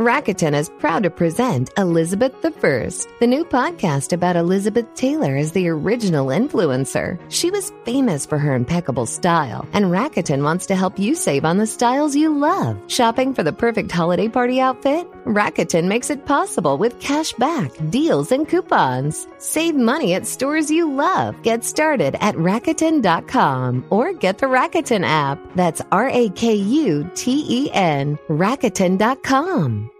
Rakuten is proud to present Elizabeth I, the new podcast about Elizabeth Taylor as the original influencer. She was famous for her impeccable style, and Rakuten wants to help you save on the styles you love. Shopping for the perfect holiday party outfit? Rakuten makes it possible with cash back, deals, and coupons. Save money at stores you love. Get started at Rakuten.com or get the Rakuten app. That's R A K U T E N, Rakuten.com.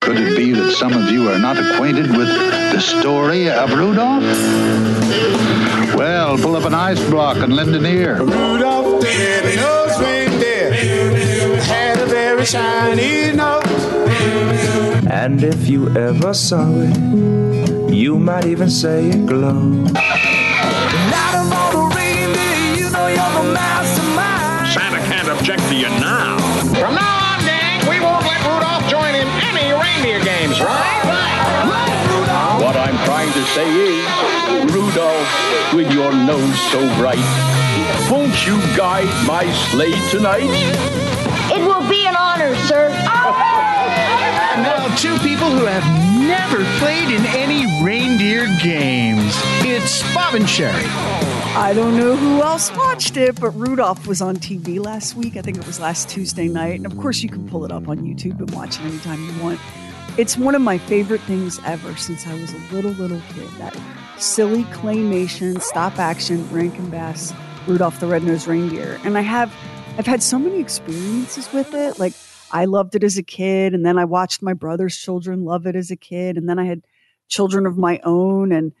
Could it be that some of you are not acquainted with the story of Rudolph? Well, pull up an ice block and lend an ear. Rudolph the red-nosed reindeer had a very shiny nose. And if you ever saw it, you might even say it glowed. Out of all the reindeer, you know you're the mastermind. Santa can't object to you now. From now on, gang, we won't let Rudolph join in any reindeer games, right? What I'm trying to say is, Rudolph, with your nose so bright, won't you guide my sleigh tonight? It will be an honor, sir. Now, two people who have never played in any reindeer games. It's Bob and Sherry. I don't know who else watched it, but Rudolph was on TV last week. I think it was last Tuesday night. And of course, you can pull it up on YouTube and watch it anytime you want. It's one of my favorite things ever since I was a little, little kid. That silly claymation, stop action, Rankin Bass, Rudolph the Red-Nosed Reindeer. And I have, I've had so many experiences with it. Like, I loved it as a kid, and then I watched my brother's children love it as a kid, and then I had children of my own. And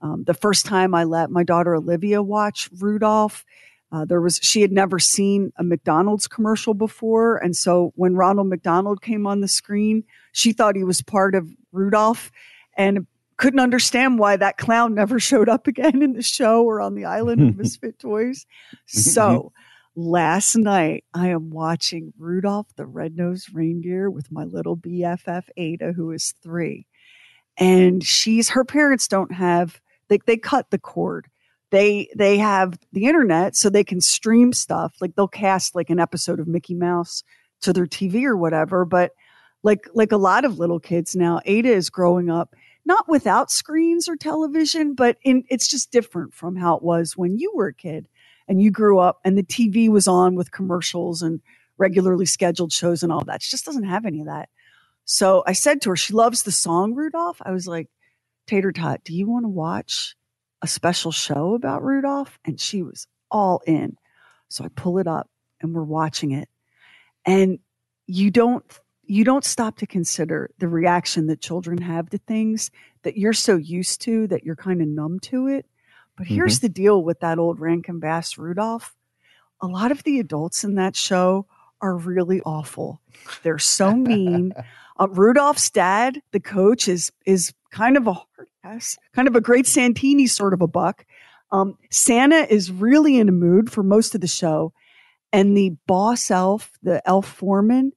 um, the first time I let my daughter Olivia watch Rudolph, uh, there was she had never seen a McDonald's commercial before, and so when Ronald McDonald came on the screen, she thought he was part of Rudolph, and couldn't understand why that clown never showed up again in the show or on the island of Misfit Toys. So last night I am watching Rudolph the Red-Nosed Reindeer with my little BFF Ada, who is three, and she's her parents don't have they they cut the cord. They they have the internet so they can stream stuff. Like they'll cast like an episode of Mickey Mouse to their TV or whatever, but like like a lot of little kids now, Ada is growing up not without screens or television, but in it's just different from how it was when you were a kid and you grew up and the TV was on with commercials and regularly scheduled shows and all that. She just doesn't have any of that. So I said to her, she loves the song Rudolph. I was like, Tater Tot, do you want to watch a special show about Rudolph? And she was all in. So I pull it up and we're watching it. And you don't you don't stop to consider the reaction that children have to things that you're so used to that you're kind of numb to it. But here's the deal with that old Rankin Bass Rudolph. A lot of the adults in that show are really awful. They're so mean. Uh, Rudolph's dad, the coach, is is kind of a hard ass, kind of a great Santini sort of a buck. Um, Santa is really in a mood for most of the show, and the boss elf, the elf foreman,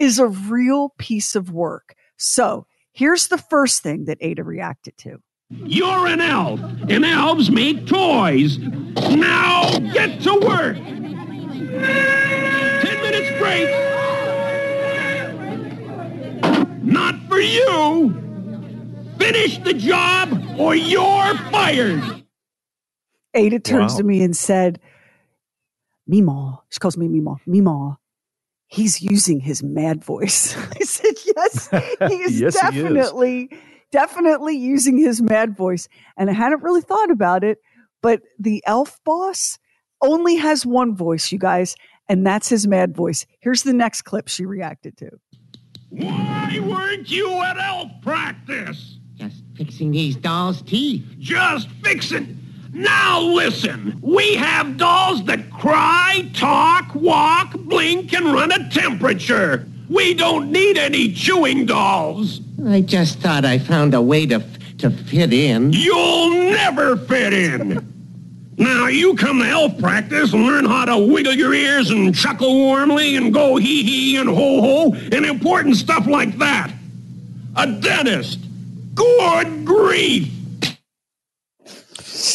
is a real piece of work. So here's the first thing that Ada reacted to. You're an elf, and elves make toys. Now get to work. Ten minutes break. Not for you. Finish the job or you're fired. Ada turns Wow. to me and said, Meemaw. She calls me Meemaw. Meemaw. He's using his mad voice. I said, yes, he is Yes, he is. Definitely, definitely using his mad voice. And I hadn't really thought about it, but the elf boss only has one voice, you guys, and that's his mad voice. Here's the next clip she reacted to. Why weren't you at elf practice? Just fixing these dolls' teeth. Just fixing. Now listen, we have dolls that cry, talk, walk, blink, and run a temperature. We don't need any chewing dolls. I just thought I found a way to to fit in. You'll never fit in. Now, you come to health practice and learn how to wiggle your ears and chuckle warmly and go hee hee and ho ho and important stuff like that. A dentist. Good grief.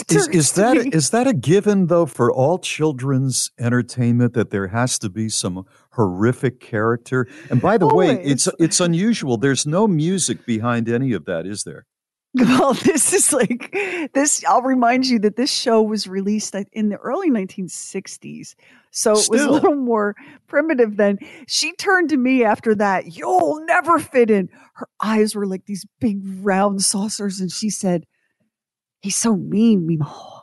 Is, is that is that a given though for all children's entertainment that there has to be some horrific character? And by the way, it's it's unusual. There's no music behind any of that, is there? Well, this is like this. I'll remind you that this show was released in the early 1960s. So it was a little more primitive then. She turned to me after that, You'll never fit in. Her eyes were like these big round saucers. And she said, He's so mean, Meemaw.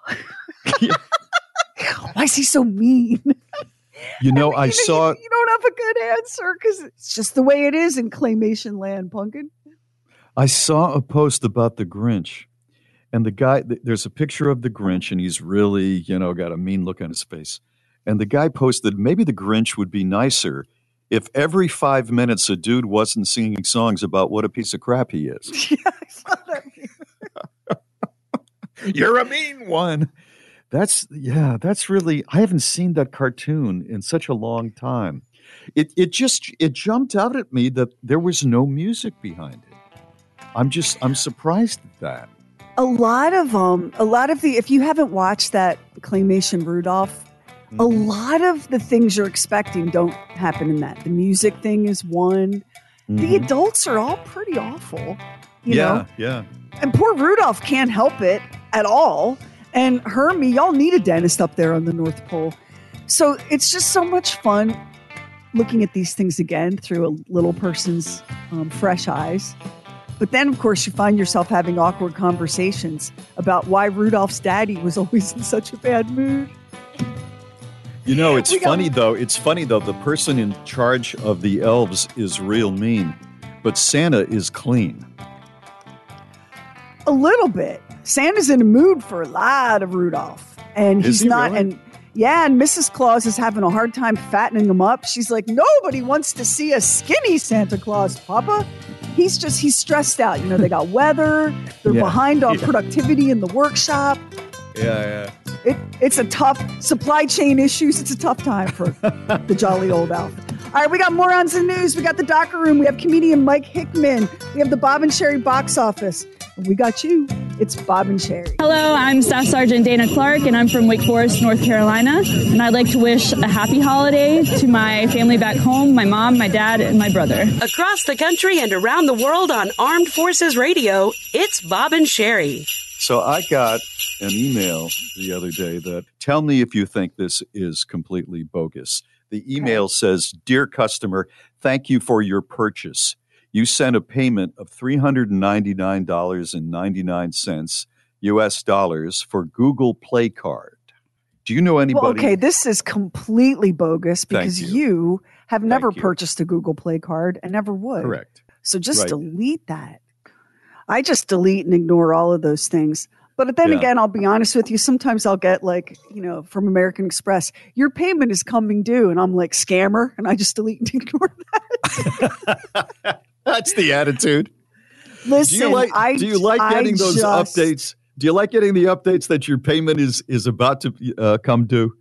Why is he so mean? You know, I saw You, you don't have a good answer because it's just the way it is in claymation land, pumpkin. I saw a post about the Grinch, and the guy. There's a picture of the Grinch, and he's really, you know, got a mean look on his face. And the guy posted, maybe the Grinch would be nicer if every five minutes a dude wasn't singing songs about what a piece of crap he is. Yeah, I saw that. You're a mean one. That's yeah. That's really. I haven't seen that cartoon in such a long time. It it just it jumped out at me that there was no music behind it. I'm just I'm surprised at that. a lot of um a lot of the if you haven't watched that claymation rudolph a Mm-hmm. lot of the things you're expecting don't happen in that the music thing is one the Mhm. adults are all pretty awful you yeah, know yeah. and poor rudolph can't help it at all and Hermey y'all need a dentist up there on the north pole so it's just so much fun looking at these things again through a little person's um, fresh eyes but then, of course, you find yourself having awkward conversations about why Rudolph's daddy was always in such a bad mood. You know, it's funny though. It's funny though. The person in charge of the elves is real mean, but Santa is clean. A little bit. Santa's in a mood for a lot of Rudolph. And Is he's he not. really? And yeah, and Mrs. Claus is having a hard time fattening him up. She's like, nobody wants to see a skinny Santa Claus, Papa. He's just, he's stressed out. You know, they got weather, they're Yeah. behind on Yeah. productivity in the workshop. Yeah, yeah. It, it's a tough supply chain issues. It's a tough time for the jolly old elf. All right, we got morons in the news. We got the Docker Room. We have comedian Mike Hickman. We have the Bob and Sherry box office. And we got you. It's Bob and Sherry. Hello, I'm Staff Sergeant Dana Clark, and I'm from Wake Forest, North Carolina. And I'd like to wish a happy holiday to my family back home my mom, my dad, and my brother. Across the country and around the world on Armed Forces Radio, it's Bob and Sherry. So I got an email the other day that tell me if you think this is completely bogus. The email says, "Dear customer, thank you for your purchase. You sent a payment of $399.99 US dollars for Google Play Card. Do you know anybody? Well, okay, this is completely bogus Thank because you. you. have never you. purchased a Google Play card and never would. Correct. So just Right. delete that. I just delete and ignore all of those things. But then Yeah. again, I'll be honest with you. Sometimes I'll get like, you know, from American Express, your payment is coming due. And I'm like, scammer. And I just delete and ignore that. That's the attitude. Listen, do you like I, do you like I getting those just- updates? Do you like getting the updates that your payment is is about to uh, come due?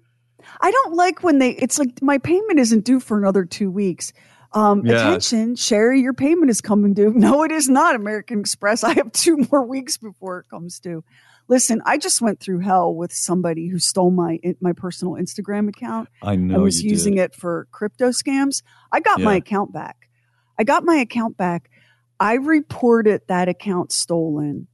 I don't like when they, it's like my payment isn't due for another two weeks. Um, Yeah. Attention, Sherry, your payment is coming due. No, it is not American Express. I have two more weeks before it comes due. Listen, I just went through hell with somebody who stole my my personal Instagram account I know and was using did. it for crypto scams. I got my account back. I got my account back. I reported that account stolen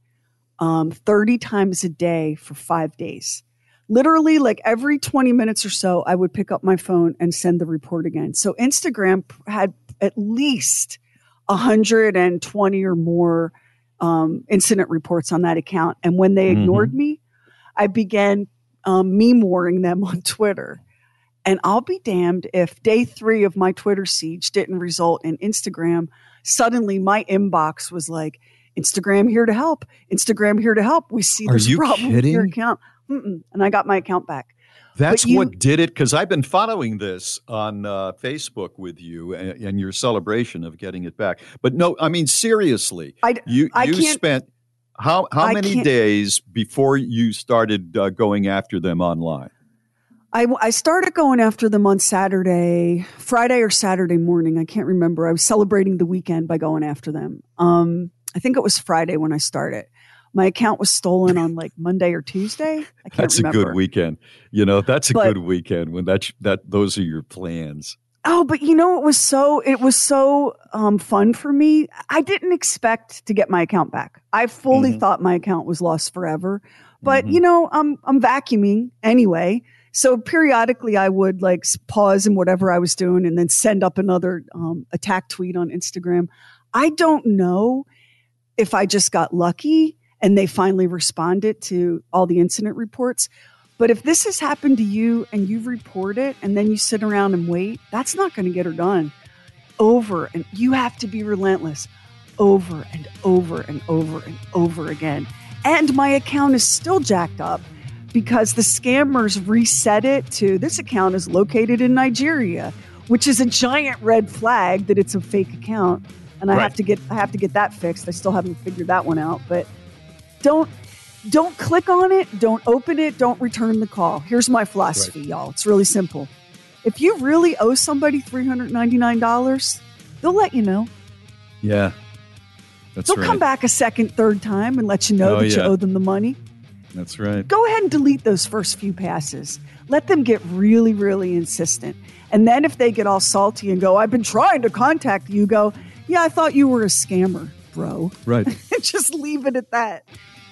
um, 30 times a day for five days. Literally, like every 20 minutes or so, I would pick up my phone and send the report again. So Instagram had at least 120 or more um, incident reports on that account. And when they ignored me, I began um, meme warring them on Twitter. And I'll be damned if day three of my Twitter siege didn't result in Instagram. Suddenly, my inbox was like, Instagram here to help. Instagram here to help. We see Are this problem with your account. Mm-mm. And I got my account back. That's you- what did it because I've been following this on uh, Facebook with you and, and your celebration of getting it back. But no, I mean seriously, I, you I you spent how how I many days before you started uh, going after them online? I, I started going after them on Saturday, Friday or Saturday morning. I can't remember. I was celebrating the weekend by going after them. Um, I think it was Friday when I started. My account was stolen on like Monday or Tuesday. I can't That's remember. a good weekend. You know, that's a But- good weekend when that that those are your plans. Oh, but you know, it was so it was so um, fun for me. I didn't expect to get my account back. I fully Mhm. thought my account was lost forever. But you know, I'm I'm vacuuming anyway. So periodically, I would like pause in whatever I was doing and then send up another um, attack tweet on Instagram. I don't know if I just got lucky and they finally responded to all the incident reports. But if this has happened to you and you report it and then you sit around and wait, that's not going to get her done. Over and you have to be relentless over and over and over and over again. And my account is still jacked up because the scammers reset it to this account is located in Nigeria, which is a giant red flag that it's a fake account. And I Right. have to get I have to get that fixed. I still haven't figured that one out, but don't don't click on it, don't open it, don't return the call. Here's my philosophy, y'all. It's really simple. If you really owe somebody $399, they'll let you know. Yeah, that's they'll right. come back a second, third time and let you know Oh, that you owe them the money. That's right. Go ahead and delete those first few passes. Let them get really, really insistent. And then if they get all salty and go, I've been trying to contact you, go, yeah, I thought you were a scammer, bro. Right. Just leave it at that.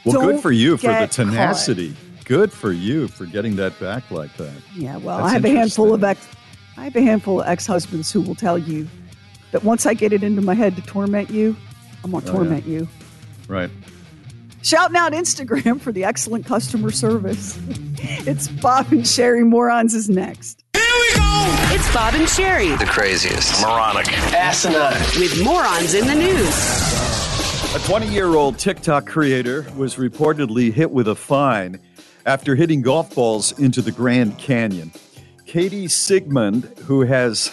Well, Don't good for you for the tenacity. Good for you for getting that back like that. Yeah, well, That's I have a handful of ex I have a handful of ex-husbands who will tell you that once I get it into my head to torment you, I'm gonna Oh, yeah. torment you. Right. Shouting out Instagram for the excellent customer service. it's Bob and Sherry Morons is next. Here we go! It's Bob and Sherry The craziest. Moronic. Asinine. with morons in the news. A 20 year old TikTok creator was reportedly hit with a fine after hitting golf balls into the Grand Canyon. Katie Sigmund, who has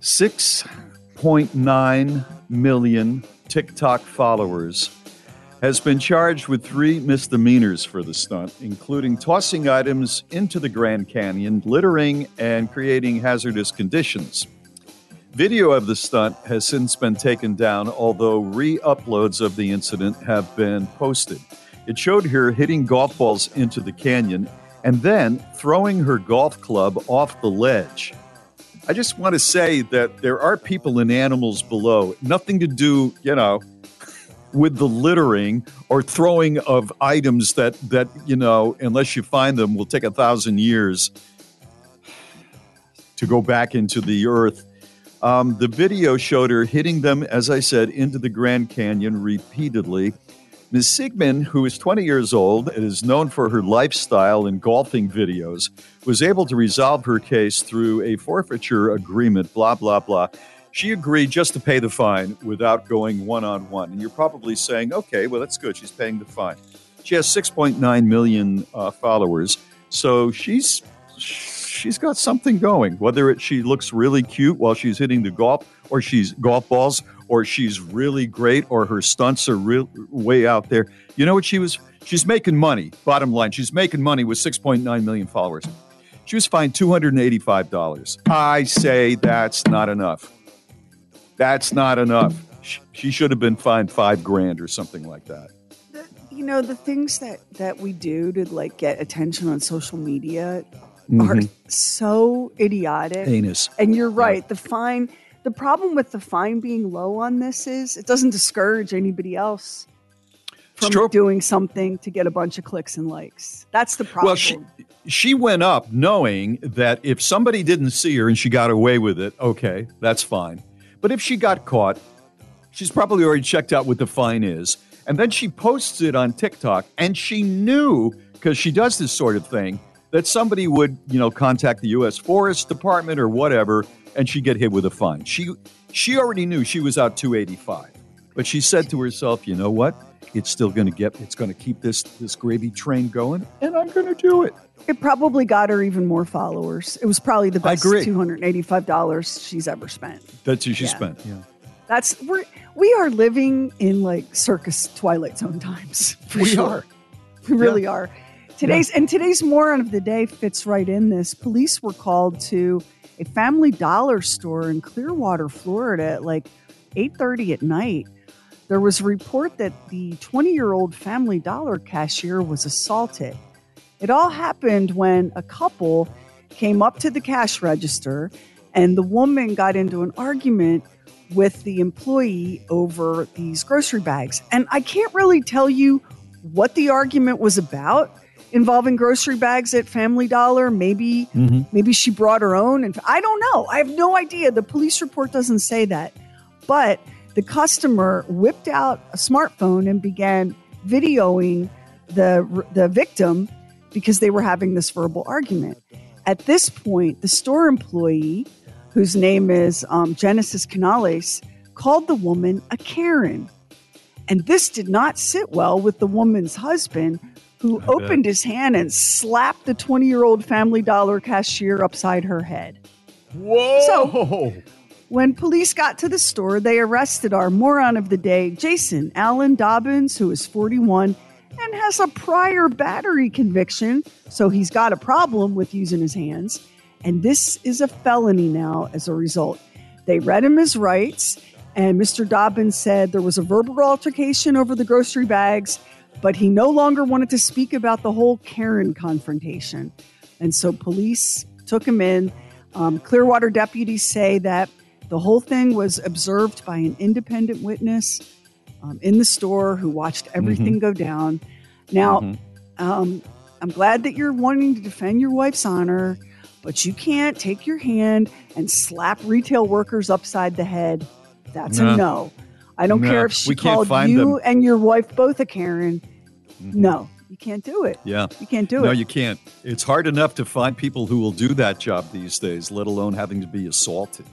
6.9 million TikTok followers, has been charged with three misdemeanors for the stunt, including tossing items into the Grand Canyon, littering, and creating hazardous conditions. Video of the stunt has since been taken down, although re uploads of the incident have been posted. It showed her hitting golf balls into the canyon and then throwing her golf club off the ledge. I just want to say that there are people and animals below, nothing to do, you know, with the littering or throwing of items that that you know unless you find them will take a thousand years to go back into the earth. Um, the video showed her hitting them as i said into the grand canyon repeatedly. Ms sigmund who is 20 years old and is known for her lifestyle and golfing videos was able to resolve her case through a forfeiture agreement blah blah blah she agreed just to pay the fine without going one on one. And you're probably saying, okay, well, that's good. She's paying the fine. She has 6.9 million uh, followers. So she's she's got something going. Whether it, she looks really cute while she's hitting the golf or she's golf balls or she's really great or her stunts are real way out there. You know what she was? She's making money. Bottom line, she's making money with 6.9 million followers. She was fined $285. I say that's not enough. That's not enough. Sh- She should have been fined five grand or something like that. You know, the things that that we do to like get attention on social media are Mhm. so idiotic. Heinous. And you're right. The fine the problem with the fine being low on this is it doesn't discourage anybody else from doing something to get a bunch of clicks and likes. That's the problem. Well, she she went up knowing that if somebody didn't see her and she got away with it, okay, that's fine. But if she got caught, she's probably already checked out what the fine is. And then she posts it on TikTok and she knew because she does this sort of thing that somebody would, you know, contact the US Forest Department or whatever and she'd get hit with a fine. She she already knew she was out 285. But she said to herself, "You know what? It's still going to get it's going to keep this this gravy train going and i'm going to do it It probably got her even more followers. It was probably the best two hundred eighty-five dollars she's ever spent. that's what she Yeah. spent yeah That's we're we are living in like circus Twilight Zone times. For We sure. are. We really are. Today's and today's moron of the day fits right in this. Police were called to a Family Dollar store in Clearwater, Florida, at like eight thirty at night. There was a report that the twenty-year-old Family Dollar cashier was assaulted. It all happened when a couple came up to the cash register and the woman got into an argument with the employee over these grocery bags. And I can't really tell you what the argument was about involving grocery bags at Family Dollar. Maybe mm-hmm. maybe she brought her own and I don't know. I have no idea. The police report doesn't say that. But the customer whipped out a smartphone and began videoing the the victim because they were having this verbal argument. At this point, the store employee, whose name is um, Genesis Canales, called the woman a Karen. And this did not sit well with the woman's husband, who bet. opened his hand and slapped the 20 year old Family Dollar cashier upside her head. Whoa! So, when police got to the store, they arrested our moron of the day, Jason Allen Dobbins, who is 41 and has a prior battery conviction. So he's got a problem with using his hands. And this is a felony now as a result. They read him his rights, and Mr. Dobbins said there was a verbal altercation over the grocery bags, but he no longer wanted to speak about the whole Karen confrontation. And so police took him in. Um, Clearwater deputies say that the whole thing was observed by an independent witness um, in the store who watched everything go down. Now, um, I'm glad that you're wanting to defend your wife's honor, but you can't take your hand and slap retail workers upside the head. That's No. a no. I don't No, care if she called find you them. and your wife both a Karen. No, you can't do it. Yeah. You can't do it. no, you can't. It's hard enough to find people who will do that job these days, let alone having to be assaulted.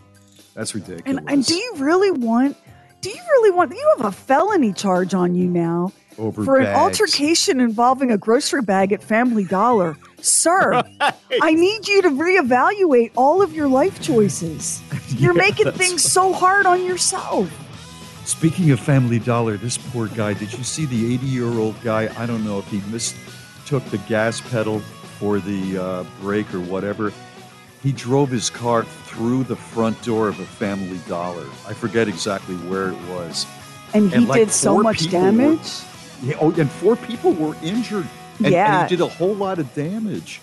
That's ridiculous. And, and do you really want? Do you really want? You have a felony charge on you now Over for an altercation involving a grocery bag at Family Dollar, sir. I need you to reevaluate all of your life choices. You're Yeah, making things so hard on yourself. Speaking of Family Dollar, this poor guy, did you see the 80 year old guy? I don't know if he mistook the gas pedal for the uh, brake or whatever. He drove his car through the front door of a Family Dollar. I forget exactly where it was. And he like, did so much people were- damage. yeah, oh, and four people were injured. And, and he did a whole lot of damage.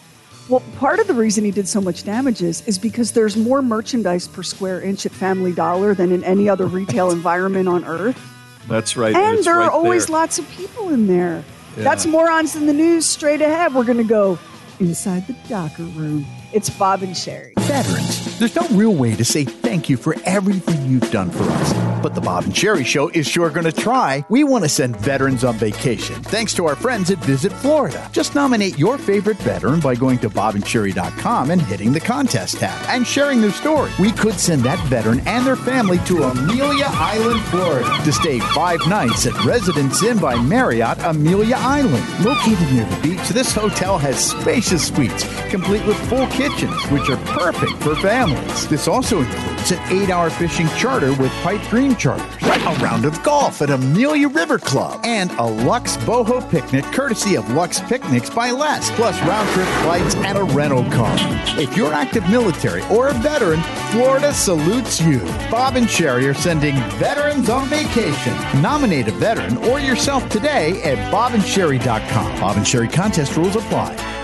Well, part of the reason he did so much damage is, is because there's more merchandise per square inch at Family Dollar than in any other retail environment on earth. That's right. and there right are always there. lots of people in there. Yeah. That's morons in the news straight ahead. We're going to go inside the docker room. It's Bob and Sherry. Veterans. There's no real way to say thank you for everything you've done for us. But the Bob and Sherry Show is sure going to try. We want to send veterans on vacation thanks to our friends at Visit Florida. Just nominate your favorite veteran by going to bobandsherry.com and hitting the contest tab and sharing their story. We could send that veteran and their family to Amelia Island, Florida to stay five nights at Residence Inn by Marriott Amelia Island. Located near the beach, this hotel has spacious suites complete with full kitchens, which are perfect for families. This also includes an eight hour fishing charter with Pipe Dream Charters, a round of golf at Amelia River Club, and a Lux Boho picnic courtesy of Lux Picnics by Les, plus round trip flights and a rental car. If you're active military or a veteran, Florida salutes you. Bob and Sherry are sending veterans on vacation. Nominate a veteran or yourself today at bobandsherry.com. Bob and Sherry contest rules apply.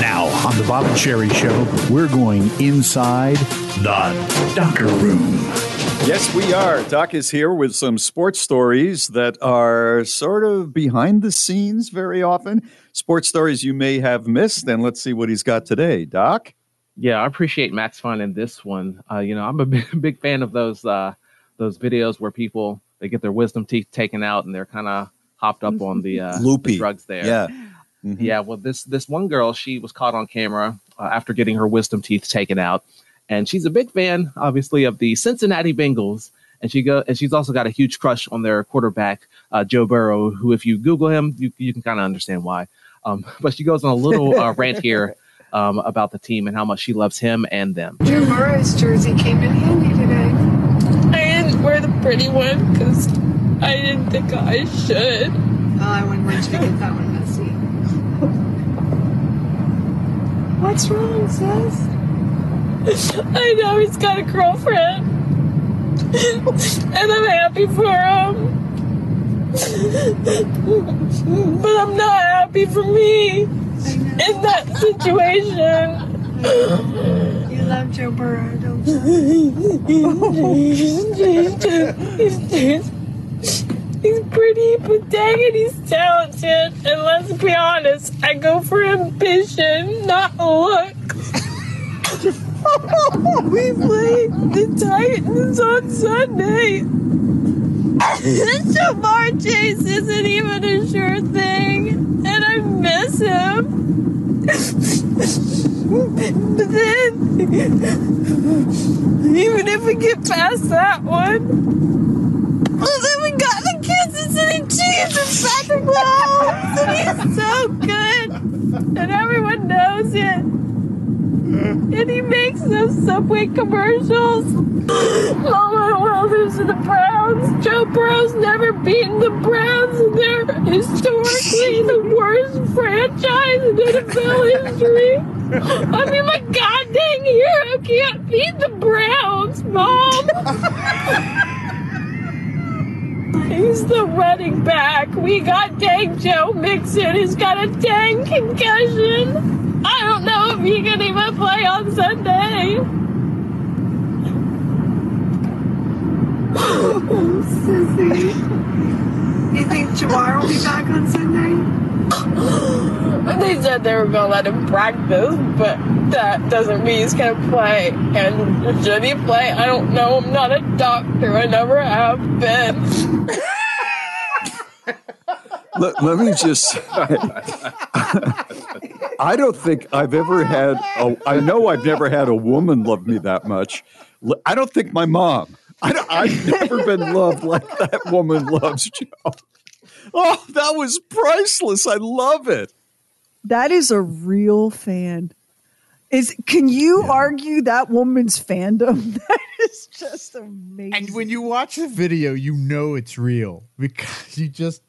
Now, on the Bob and Sherry Show, we're going inside the Docker Room. Yes, we are. Doc is here with some sports stories that are sort of behind the scenes very often. Sports stories you may have missed, and let's see what he's got today. Doc? Yeah, I appreciate Max finding this one. Uh, you know, I'm a big, big fan of those uh, those videos where people they get their wisdom teeth taken out and they're kind of hopped up on the, uh, the Loopy. drugs there. Yeah. Yeah, well, this this one girl, she was caught on camera uh, after getting her wisdom teeth taken out, and she's a big fan, obviously, of the Cincinnati Bengals. and she go and she's also got a huge crush on their quarterback uh, Joe Burrow, who if you Google him, you you can kind of understand why. Um, but she goes on a little uh, rant here um, about the team and how much she loves him and them. Joe Burrow's jersey came in handy today. I didn't wear the pretty one because I didn't think I should. Oh, I wouldn't want you to get that one messy. What's wrong, sis? I know he's got a girlfriend. and I'm happy for him. but I'm not happy for me in that situation. You love Joe Burrow, don't he's, he's pretty, but dang it, he's talented. And let's be honest, I go for ambition, not looks. we play the Titans on Sunday. Ja'Marr Chase isn't even a sure thing, and I miss him. but then, even if we get past that one, well, then we got the Kansas City Chiefs and Patrick Mahomes, and he's so good, and everyone knows it. And he makes those Subway commercials. Oh my those are the Browns. Joe Burrow's never beaten the Browns, and they're historically the worst franchise in NFL history. I mean, my god dang hero can't beat the Browns, Mom. He's the running back. We got dang Joe Mixon, He's got a dang concussion. I don't know if he can even play on Sunday. oh, sissy. You think Ja'Marr will be back on Sunday? They said they were gonna let him practice, but that doesn't mean he's gonna play. And should he play? I don't know. I'm not a doctor. I never have been. let, let me just I don't think I've ever had a, I know I've never had a woman love me that much. I don't think my mom. I have never been loved like that woman loves Joe. Oh, that was priceless. I love it. That is a real fan. Is can you yeah. argue that woman's fandom? That is just amazing. And when you watch the video, you know it's real because you just.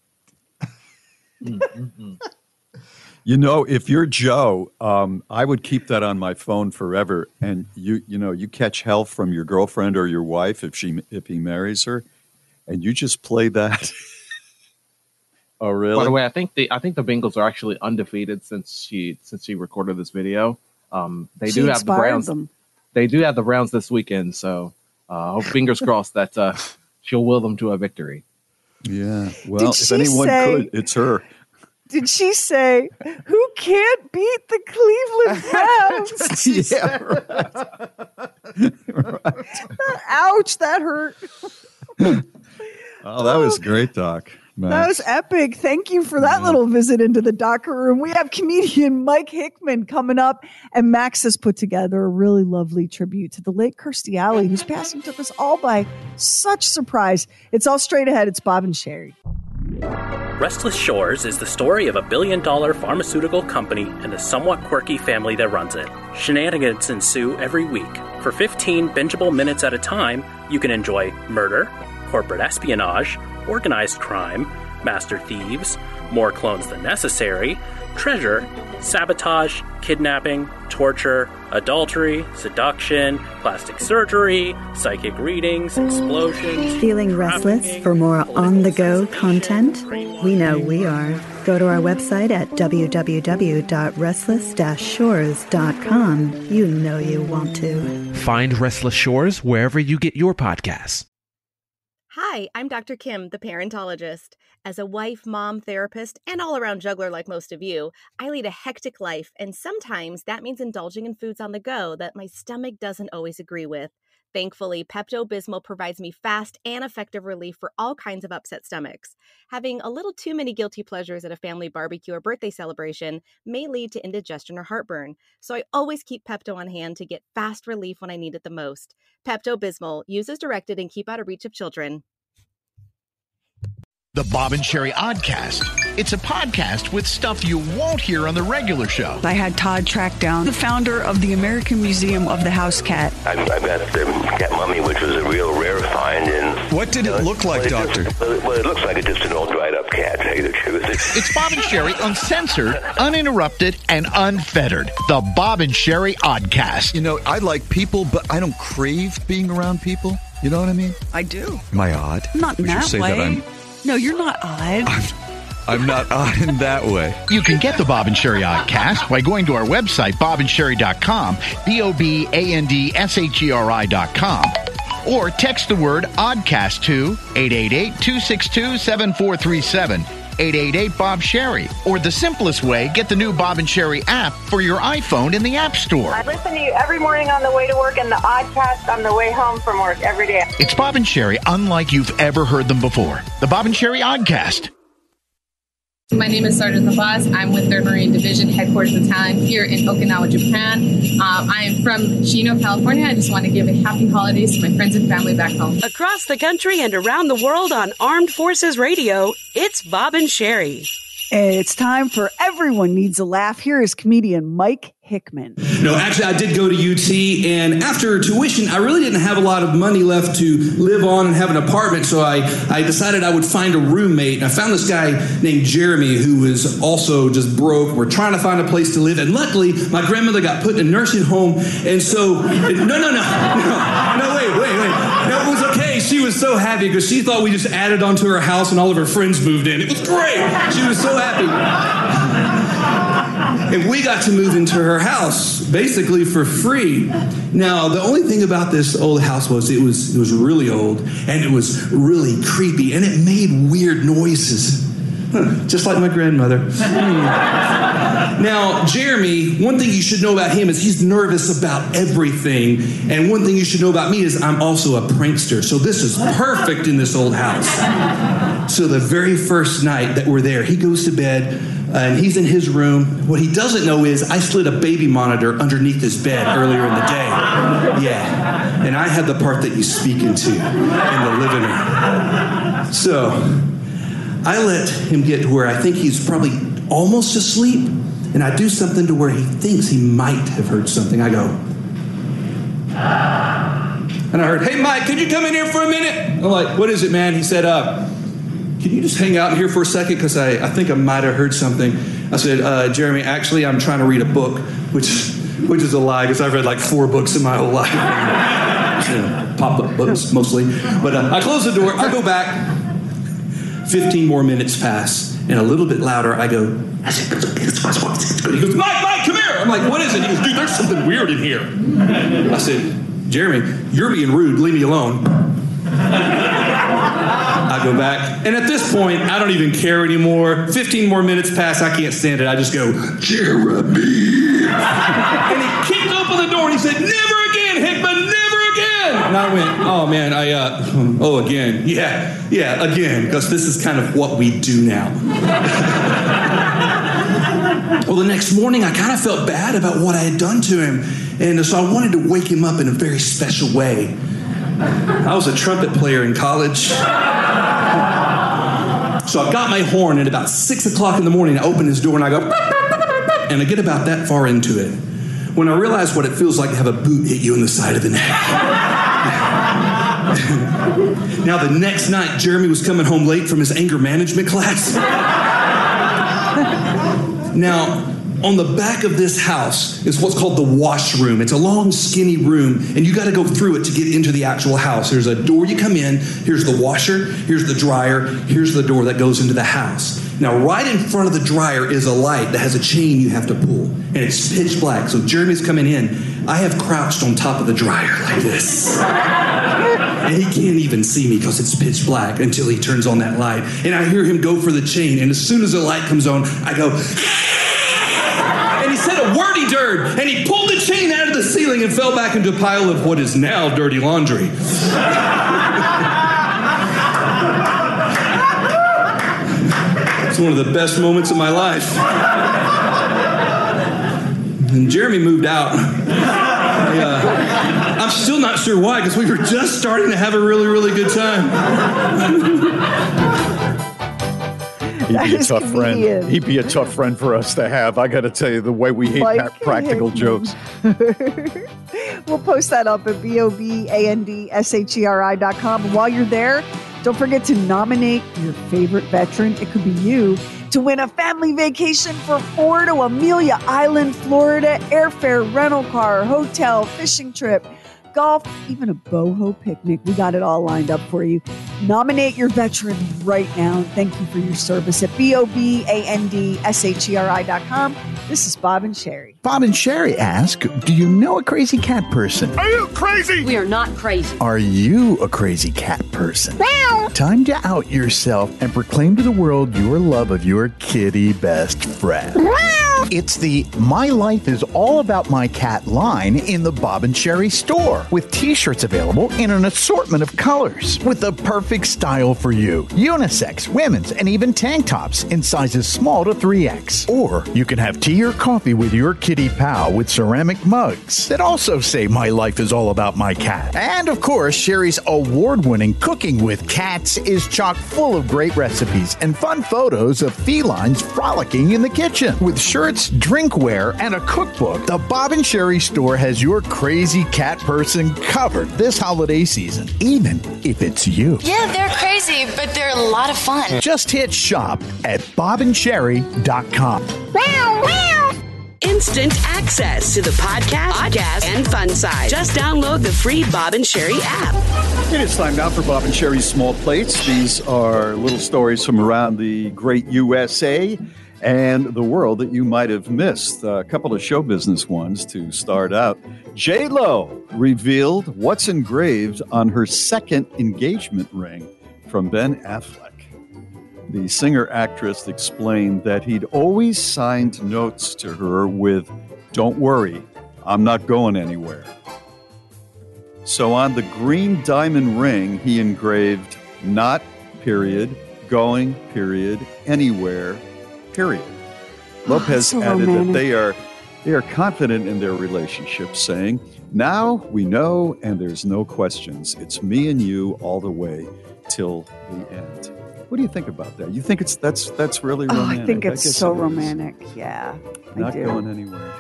You know, if you're Joe, um, I would keep that on my phone forever. And you, you know, you catch hell from your girlfriend or your wife if she if he marries her, and you just play that. oh, really? By the way, I think the I think the Bengals are actually undefeated since she since she recorded this video. Um, they she do have the Browns. Them. They do have the Browns this weekend, so uh, fingers crossed that uh, she'll will them to a victory. Yeah. Well, if anyone say, could, it's her did she say, "Who can't beat the Cleveland Browns"? yeah, right. right. Ouch, that hurt. oh, that was great, Doc. Max. That was epic. Thank you for that yeah. little visit into the Docker room. We have comedian Mike Hickman coming up, and Max has put together a really lovely tribute to the late Kirstie Alley, whose passing took us all by such surprise. It's all straight ahead. It's Bob and Sherry. Restless Shores is the story of a billion dollar pharmaceutical company and the somewhat quirky family that runs it. Shenanigans ensue every week. For 15 bingeable minutes at a time, you can enjoy murder, corporate espionage, organized crime, master thieves, more clones than necessary, treasure, sabotage, kidnapping, torture, adultery, seduction, plastic surgery, psychic readings, explosions. Feeling restless for more on the go content? We know we are. Go to our website at www.restless shores.com. You know you want to. Find Restless Shores wherever you get your podcasts. Hi, I'm Dr. Kim, the parentologist. As a wife, mom, therapist, and all around juggler like most of you, I lead a hectic life, and sometimes that means indulging in foods on the go that my stomach doesn't always agree with. Thankfully, Pepto Bismol provides me fast and effective relief for all kinds of upset stomachs. Having a little too many guilty pleasures at a family barbecue or birthday celebration may lead to indigestion or heartburn, so I always keep Pepto on hand to get fast relief when I need it the most. Pepto Bismol, use as directed and keep out of reach of children. The Bob and Sherry Oddcast. It's a podcast with stuff you won't hear on the regular show. I had Todd track down the founder of the American Museum of the House Cat. I've, I've got the cat mummy, which was a real rare find. And what did it look like, well, it Doctor? Just, well, it looks like it's just an old dried up cat. To tell you the truth. It's Bob and Sherry, uncensored, uninterrupted, and unfettered. The Bob and Sherry Oddcast. You know, I like people, but I don't crave being around people. You know what I mean? I do. Am I odd? Not in Would that say way. that I'm No, you're not odd. I'm not odd in that way. You can get the Bob and Sherry Oddcast by going to our website, bobandsherry.com, B O B A N D S H E R I.com, or text the word Oddcast to 888 262 7437. 888 Bob Sherry. Or the simplest way, get the new Bob and Sherry app for your iPhone in the App Store. I listen to you every morning on the way to work and the oddcast on the way home from work every day. It's Bob and Sherry unlike you've ever heard them before. The Bob and Sherry Oddcast. My name is Sergeant Labaz. I'm with 3rd Marine Division, headquarters battalion here in Okinawa, Japan. Um, I am from Chino, California. I just want to give a happy holidays to my friends and family back home. Across the country and around the world on Armed Forces Radio, it's Bob and Sherry. It's time for Everyone Needs a Laugh. Here is comedian Mike Hickman. No, actually, I did go to UT, and after tuition, I really didn't have a lot of money left to live on and have an apartment, so I, I decided I would find a roommate. And I found this guy named Jeremy who was also just broke. We're trying to find a place to live, and luckily, my grandmother got put in a nursing home, and so, no, no, no, no, no, wait, wait, wait. It was okay. She was so happy because she thought we just added onto her house and all of her friends moved in. It was great. She was so happy. And we got to move into her house basically for free. Now, the only thing about this old house was it was it was really old and it was really creepy and it made weird noises. Huh, Just like my grandmother. Hmm. now, Jeremy, one thing you should know about him is he's nervous about everything. And one thing you should know about me is I'm also a prankster. So this is perfect in this old house. So the very first night that we're there, he goes to bed and he's in his room. What he doesn't know is I slid a baby monitor underneath his bed earlier in the day. Yeah. And I had the part that you speak into in the living room. So I let him get to where I think he's probably almost asleep. And I do something to where he thinks he might have heard something. I go, and I heard, hey, Mike, could you come in here for a minute? I'm like, what is it, man? He said, uh, can you just hang out here for a second? Because I, I think I might have heard something. I said, uh, Jeremy, actually, I'm trying to read a book, which, which is a lie because I've read like four books in my whole life. Pop up books mostly. But uh, I close the door, I go back. 15 more minutes pass, and a little bit louder, I go, I said, he goes, Mike, Mike, come here. I'm like, what is it? He goes, dude, there's something weird in here. I said, Jeremy, you're being rude. Leave me alone. I go back, and at this point, I don't even care anymore. 15 more minutes pass, I can't stand it. I just go, Jeremy. and he kicked open the door and he said, Never again, Hickman, never again. And I went, Oh man, I, uh, oh, again. Yeah, yeah, again, because this is kind of what we do now. well, the next morning, I kind of felt bad about what I had done to him. And so I wanted to wake him up in a very special way. I was a trumpet player in college. So I got my horn, and about six o'clock in the morning, I open his door and I go, and I get about that far into it. When I realize what it feels like to have a boot hit you in the side of the neck. now, the next night, Jeremy was coming home late from his anger management class. now, on the back of this house is what's called the washroom. It's a long, skinny room, and you got to go through it to get into the actual house. There's a door you come in, here's the washer, here's the dryer, here's the door that goes into the house. Now, right in front of the dryer is a light that has a chain you have to pull, and it's pitch black. So Jeremy's coming in. I have crouched on top of the dryer like this. And he can't even see me because it's pitch black until he turns on that light. And I hear him go for the chain, and as soon as the light comes on, I go, wordy dirt, and he pulled the chain out of the ceiling and fell back into a pile of what is now dirty laundry. It's one of the best moments of my life. And Jeremy moved out. Uh, I'm still not sure why, because we were just starting to have a really, really good time. He'd be a tough comedian. friend. He'd be a tough friend for us to have. I got to tell you, the way we hate Mike practical jokes. We'll post that up at B-O-B-A-N-D-S-H-E-R-I dot com. And while you're there, don't forget to nominate your favorite veteran. It could be you to win a family vacation for four to Amelia Island, Florida, airfare, rental car, hotel, fishing trip, golf, even a boho picnic. We got it all lined up for you. Nominate your veteran right now. Thank you for your service at B-O-B-A-N-D-S-H-E-R-I dot com. This is Bob and Sherry. Bob and Sherry ask, Do you know a crazy cat person? Are you crazy? We are not crazy. Are you a crazy cat person? Time to out yourself and proclaim to the world your love of your kitty best friend. It's the My Life is All About My Cat line in the Bob and Sherry store with t shirts available in an assortment of colors with the perfect style for you. Unisex, women's, and even tank tops in sizes small to 3X. Or you can have tea or coffee with your kitty pal with ceramic mugs that also say My Life is All About My Cat. And of course, Sherry's award winning Cooking with Cats is chock full of great recipes and fun photos of felines frolicking in the kitchen. With shirts, drinkware, and a cookbook, the Bob and Sherry store has your crazy cat person covered this holiday season, even if it's you. Yeah, they're crazy, but they're a lot of fun. Just hit shop at bobandsherry.com. Wow, wow! Instant access to the podcast, podcast, and fun side. Just download the free Bob and Sherry app. It is time now for Bob and Sherry's Small Plates. These are little stories from around the great USA and the world that you might have missed. A couple of show business ones to start out. J Lo revealed what's engraved on her second engagement ring from Ben Affleck. The singer actress explained that he'd always signed notes to her with, Don't worry, I'm not going anywhere. So on the green diamond ring, he engraved not period, going period, anywhere period. Lopez so added romantic. that they are they are confident in their relationship, saying, "Now we know, and there's no questions. It's me and you all the way till the end." What do you think about that? You think it's that's that's really Oh, romantic? I think it's guess so it romantic. Yeah, I Not do. going anywhere.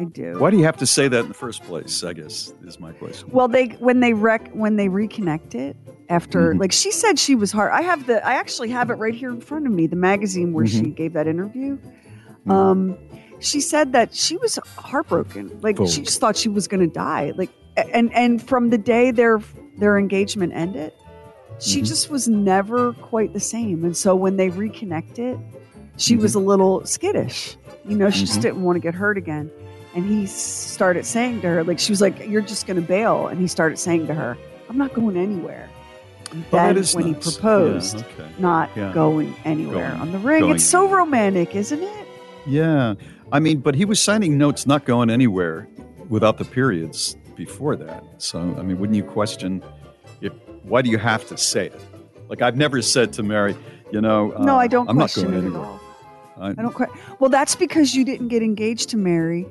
I do. Why do you have to say that in the first place? I guess is my question. Well, they when they rec when they reconnect it after, Mhm. like she said, she was hard. I have the I actually have it right here in front of me, the magazine where she Mhm. gave that interview. Um, she said that she was heartbroken, like she just thought she was going to die. Like, and and from the day their their engagement ended, she Mhm. just was never quite the same. And so when they reconnected, she Mm-hmm. was a little skittish. You know, she just Mhm. didn't want to get hurt again. And he started saying to her, like, she was like, You're just going to bail. And he started saying to her, I'm not going anywhere. And Well, that then when nice. he proposed, Yeah, okay. not Yeah. going anywhere Going- on the ring. going It's so romantic, isn't it? Yeah. I mean, but he was signing notes not going anywhere without the periods before that. So, I mean, wouldn't you question if why do you have to say it? Like I've never said to Mary, you know, no, uh, I don't I'm not going it at anywhere. all. I, I don't quite. Well, that's because you didn't get engaged to Mary,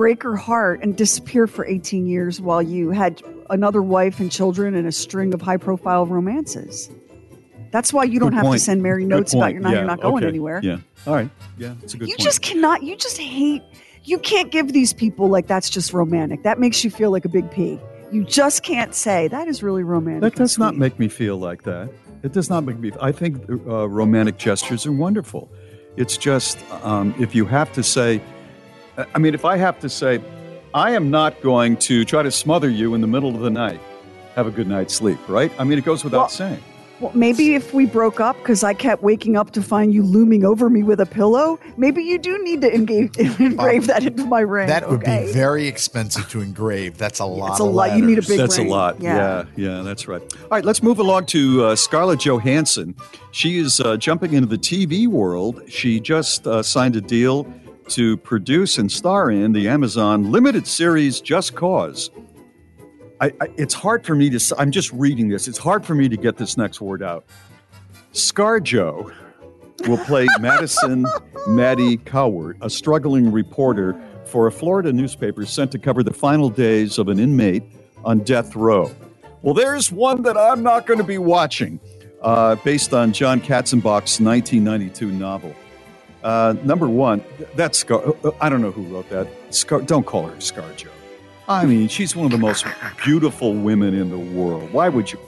break her heart, and disappear for 18 years while you had another wife and children and a string of high profile romances. That's why you don't Good have to send Mary notes about you're not, Yeah, you're not going okay. anywhere. Yeah. All right. Yeah, it's a good You point. just cannot, you just hate, you can't give these people like that's just romantic. That makes you feel like a big P. You just can't say that is really romantic. That does not make me feel like that. It does not make me. I think uh, romantic gestures are wonderful. It's just um, if you have to say, I mean, if I have to say, I am not going to try to smother you in the middle of the night. Have a good night's sleep, right? I mean, it goes without Well- saying. Well, maybe if we broke up because I kept waking up to find you looming over me with a pillow, maybe you do need to engage, engrave that into my ring. That would okay? be very expensive to engrave. That's a lot. It's a of lot. You need a letters. big That's ring. a lot. Yeah. Yeah. yeah, that's right. All right, let's move along to uh, Scarlett Johansson. She is uh, jumping into the TV world. She just uh, signed a deal to produce and star in the Amazon limited series Just Cause. I, I, it's hard for me to. I'm just reading this. It's hard for me to get this next word out. ScarJo will play Madison Maddie Coward, a struggling reporter for a Florida newspaper sent to cover the final days of an inmate on death row. Well, there's one that I'm not going to be watching, uh, based on John Katzenbach's 1992 novel. Uh, number one, that's Scar. uh, I don't know who wrote that. Scar. Don't call her ScarJo. I mean, she's one of the most beautiful women in the world. Why would you?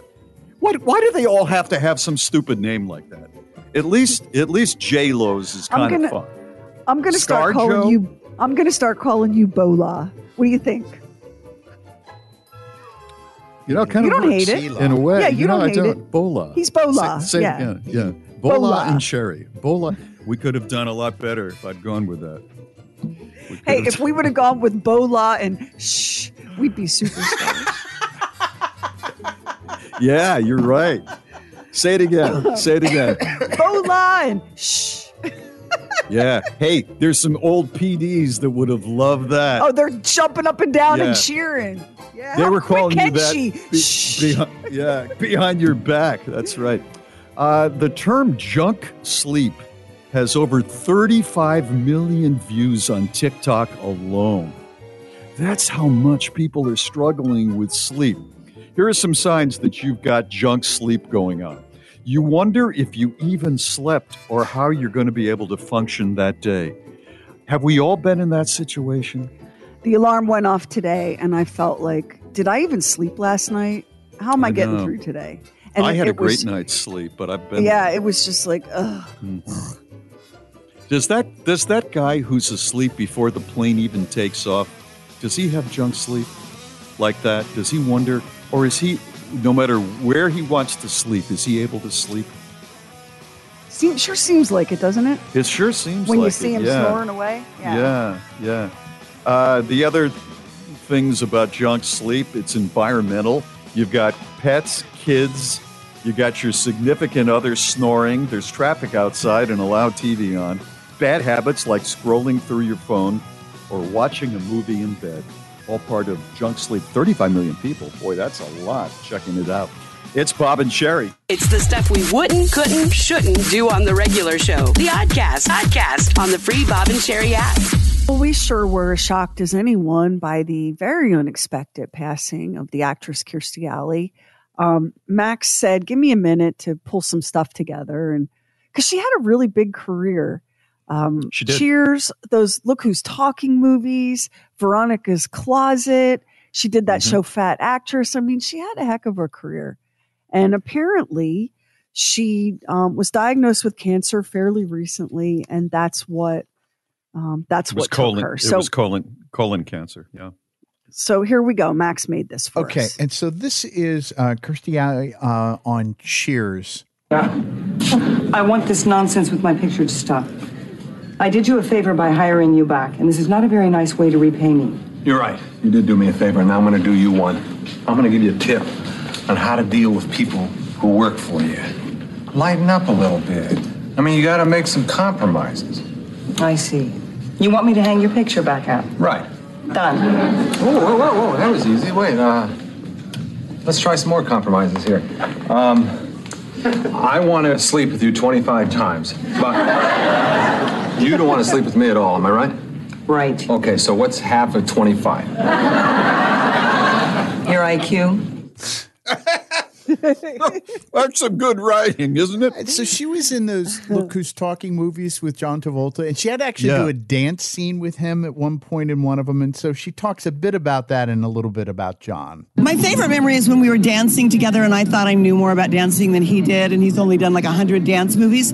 What? Why do they all have to have some stupid name like that? At least, at least J Lo's is kind gonna- of fun. I'm going to start Scarjo? calling you. I'm going to start calling you Bola. What do you think? You know, kind You of don't works hate it. in a way. Yeah, you know, don't I hate don't. it. Bola. He's Bola, Say, say yeah. it. Yeah. Bola, Bola. and Sherry. Bola. We could have done a lot better if I'd gone with that. Hey, if we would have gone with Bola and shh, we'd be superstars. Yeah, you're right. Say it again. Say it again. Bola and shh. Yeah. Hey, there's some old PDs that would have loved that. Oh, they're jumping up and down Yeah. and cheering. Yeah, they how were quick calling you can that. she? be- yeah, behind your back. That's right. Uh, the term junk sleep has over 35 million views on TikTok alone. That's how much people are struggling with sleep. Here are some signs that you've got junk sleep going on. You wonder if you even slept or how you're going to be able to function that day. Have we all been in that situation? The alarm went off today, and I felt like, did I even sleep last night? How am I, I getting through today? I had a great was- night's sleep, but I've been Yeah, it was just like, ugh. Does that does that guy who's asleep before the plane even takes off? Does he have junk sleep like that? Does he wonder, or is he, no matter where he wants to sleep, is he able to sleep? Seems, sure seems like it, doesn't it? It sure seems like when like you see it, him yeah. snoring away. Yeah, yeah. Uh, the other things about junk sleep, it's environmental. You've got pets, kids, you got your significant other snoring. There's traffic outside and a loud TV on. Bad habits like scrolling through your phone or watching a movie in bed. All part of junk sleep. 35 million people. Boy, that's a lot checking it out. It's Bob and Sherry. It's the stuff we wouldn't, couldn't, shouldn't do on the regular show. The Oddcast, Oddcast on the free Bob and Sherry app. Well, we sure were as shocked as anyone by the very unexpected passing of the actress Kirstie Alley. Um, Max said, "Give me a minute to pull some stuff together," and because she had a really big career. Um, She did. Cheers, those Look Who's Talking movies, Veronica's Closet. She did that Mhm. show Fat Actress. I mean, she had a heck of a career. And apparently, she um, was diagnosed with cancer fairly recently, and that's what um, that's It was what colon. her. It So, was colon colon cancer. Yeah. So here we go. Max made this for Okay, us. and so this is uh, Kirstie Alley uh, on Cheers. I want this nonsense with my picture to stop. I did you a favor by hiring you back, and this is not a very nice way to repay me. You're right. You did do me a favor, and now I'm going to do you one. I'm going to give you a tip on how to deal with people who work for you. Lighten up a little bit. I mean, you got to make some compromises. I see. You want me to hang your picture back out? Right. Done. Whoa, whoa, whoa, whoa. That was easy. Wait, uh, let's try some more compromises here. Um, I want to sleep with you 25 times, but you don't want to sleep with me at all, am I right? Right. Okay, so what's half of 25? Your IQ? That's some good writing, isn't it? So she was in those Look Who's Talking movies with John Travolta, and she had to actually Yeah. do a dance scene with him at one point in one of them. And so she talks a bit about that and a little bit about John. My favorite memory is when we were dancing together, and I thought I knew more about dancing than he did, and he's only done like a hundred dance movies.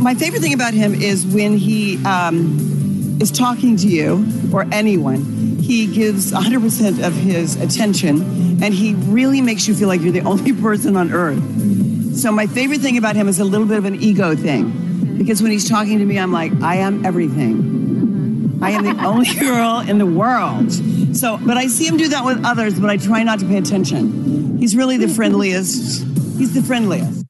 My favorite thing about him is when he um, is talking to you or anyone, he gives 100% of his attention, and he really makes you feel like you're the only person on earth. So my favorite thing about him is a little bit of an ego thing, because when he's talking to me, I'm like, I am everything. I am the only girl in the world. So, but I see him do that with others, but I try not to pay attention. He's really the friendliest. He's the friendliest.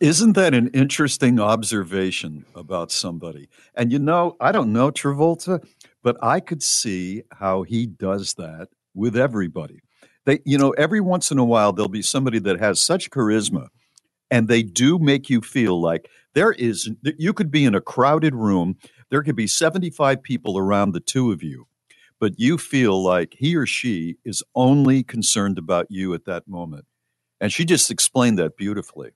Isn't that an interesting observation about somebody? And you know, I don't know Travolta, but I could see how he does that with everybody. They, you know, every once in a while there'll be somebody that has such charisma and they do make you feel like there is you could be in a crowded room, there could be 75 people around the two of you, but you feel like he or she is only concerned about you at that moment. And she just explained that beautifully.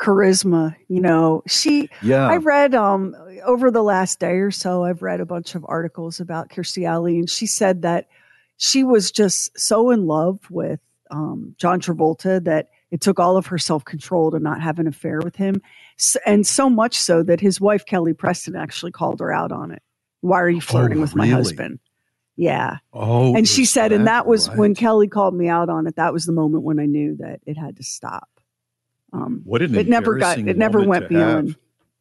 Charisma you know. She Yeah. i read um over the last day or so i've read a bunch of articles about kirstie alley and she said that she was just so in love with um, john travolta that it took all of her self-control to not have an affair with him. S- and so much so that his wife kelly preston actually called her out on it. Why are you flirting Oh, with my husband? Yeah. Oh, and she said and that was right? when kelly called me out on it that was the moment when i knew that it had to stop um, What an it never got it never went to have. beyond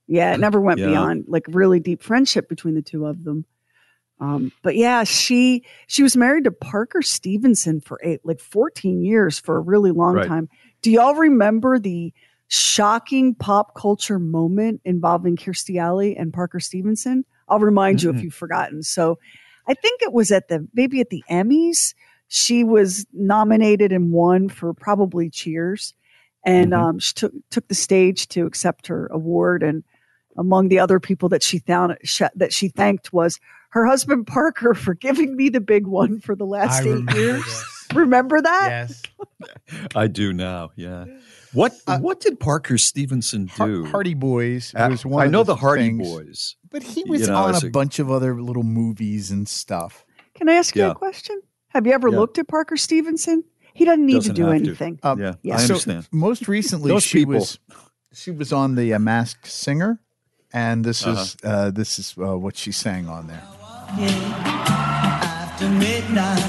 yeah it never went Yeah. beyond like really deep friendship between the two of them um, but yeah she she was married to parker stevenson for eight like 14 years for a really long Right. time do y'all remember the shocking pop culture moment involving kirstie alley and parker stevenson i'll remind you if you've forgotten so i think it was at the maybe at the emmys she was nominated and won for probably cheers and Mm-hmm. um, she took took the stage to accept her award. And among the other people that she found sh- that she thanked was her husband Parker for giving me the big one for the last I eight remember years. Remember that? Yes. I do now. Yeah. What what did Parker Stevenson do? Hardy Boys Uh, was one I of know the the Hardy things. Boys, But he you was know, on as a, a- bunch of other little movies and stuff. Can I ask you a question? Have you ever Yeah. looked at Parker Stevenson? He doesn't need Doesn't to do have to. anything. Um, Yeah, Yeah. I so understand. most recently, Those she people- was she was on the uh, Masked Singer, and this Uh-huh. is uh, this is uh, what she sang on there. after midnight.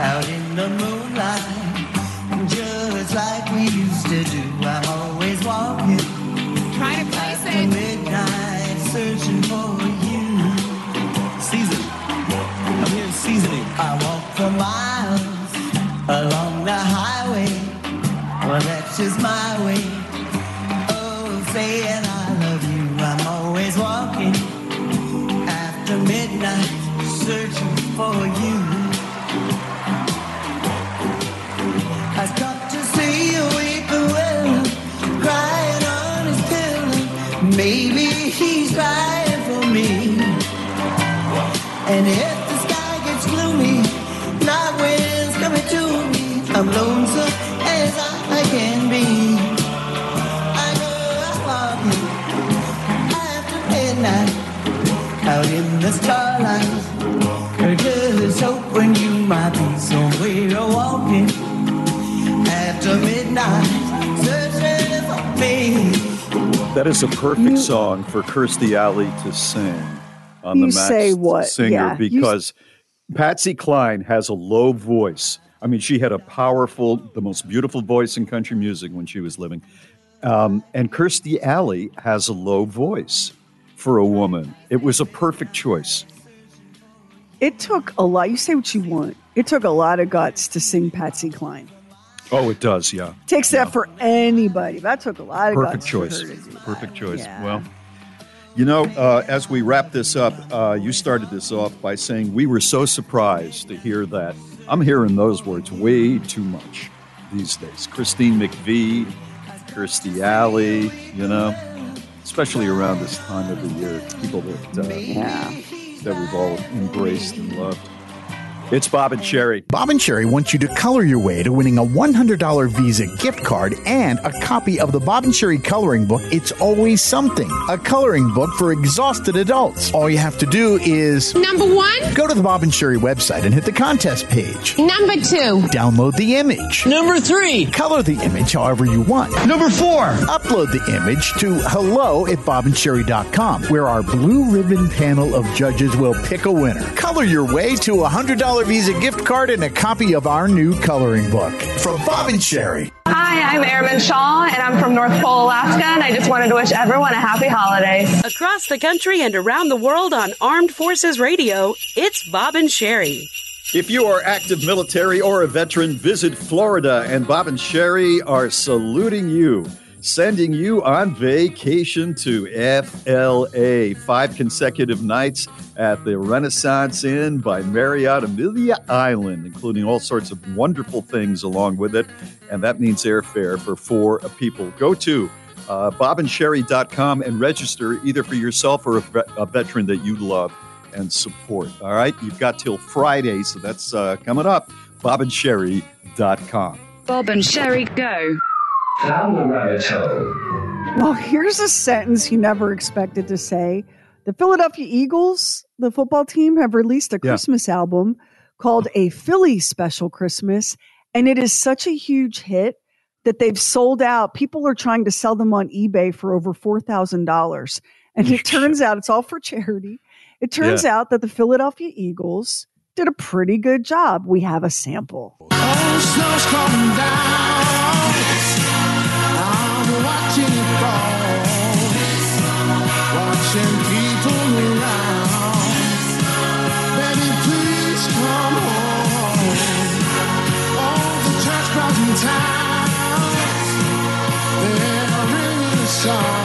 Out in the moonlight. Just like we used to do. I'm always walking. Try to place After midnight, searching for you. Season. I'm here seasoning. I walk for miles Just my way. Oh, saying I love you. I'm always walking after midnight, searching for you. I've to see you weeping well, crying on his pillow. Maybe he's crying for me. And if the sky gets gloomy, night winds coming to me, I'm lonesome That is a perfect song for Kirstie Alley to sing on You the Max say what? Singer Yeah, you because Patsy Cline has a low voice. I mean, she had a powerful, the most beautiful voice in country music when she was living. Um, and Kirstie Alley has a low voice for a woman. It was a perfect choice. It took a lot. You say what you want. It took a lot of guts to sing Patsy Cline. Oh, it does, yeah. Takes that for anybody. That took a lot of Perfect guts. for choice. her to do that. Perfect choice. Yeah. Well, you know, uh, as we wrap this up, uh, you started this off by saying we were so surprised to hear that. I'm hearing those words way too much these days. Christine McVie, Kirstie Alley, you know, especially around this time of the year, people that uh, that we've all embraced and loved. It's Bob and Sherry. Bob and Sherry want you to color your way to winning a $100 Visa gift card and a copy of the Bob and Sherry coloring book, It's Always Something, a coloring book for exhausted adults. All you have to do is Number one. go to the Bob and Sherry website and hit the contest page. Number two. Download the image. Number three. Color the image however you want. Number four. Upload the image to hello at bobandsherry.com, where our blue ribbon panel of judges will pick a winner. Color your way to a $100 Visa gift card and a copy of our new coloring book from Bob and Sherry. Hi, I'm Airman Shaw, and I'm from North Pole, Alaska, and I just wanted to wish everyone a happy holiday. Across the country and around the world on Armed Forces Radio, it's Bob and Sherry. If you are active military or a veteran, visit Florida, and Bob and Sherry are saluting you. Sending you on vacation to FLA. Five consecutive nights at the Residence Inn by Marriott Amelia Island, including all sorts of wonderful things along with it. And that means airfare for four people. Go to uh, bobandsherry.com and register either for yourself or a, a veteran that you love and support. All right. You've got till Friday, so that's uh, coming up. bobandsherry.com. Bob and Sherry go. Down the rabbit hole. Well, here's a sentence you never expected to say. The Philadelphia Eagles, the football team, have released a Yeah. Christmas album called A Philly Special Christmas. And it is such a huge hit that they've sold out. People are trying to sell them on eBay for over $4,000. And it turns out it's all for charity. It turns Yeah. out that the Philadelphia Eagles did a pretty good job. We have a sample. snow's Watching people around. Baby, please come home. All the church bells in town. They're ringing a song.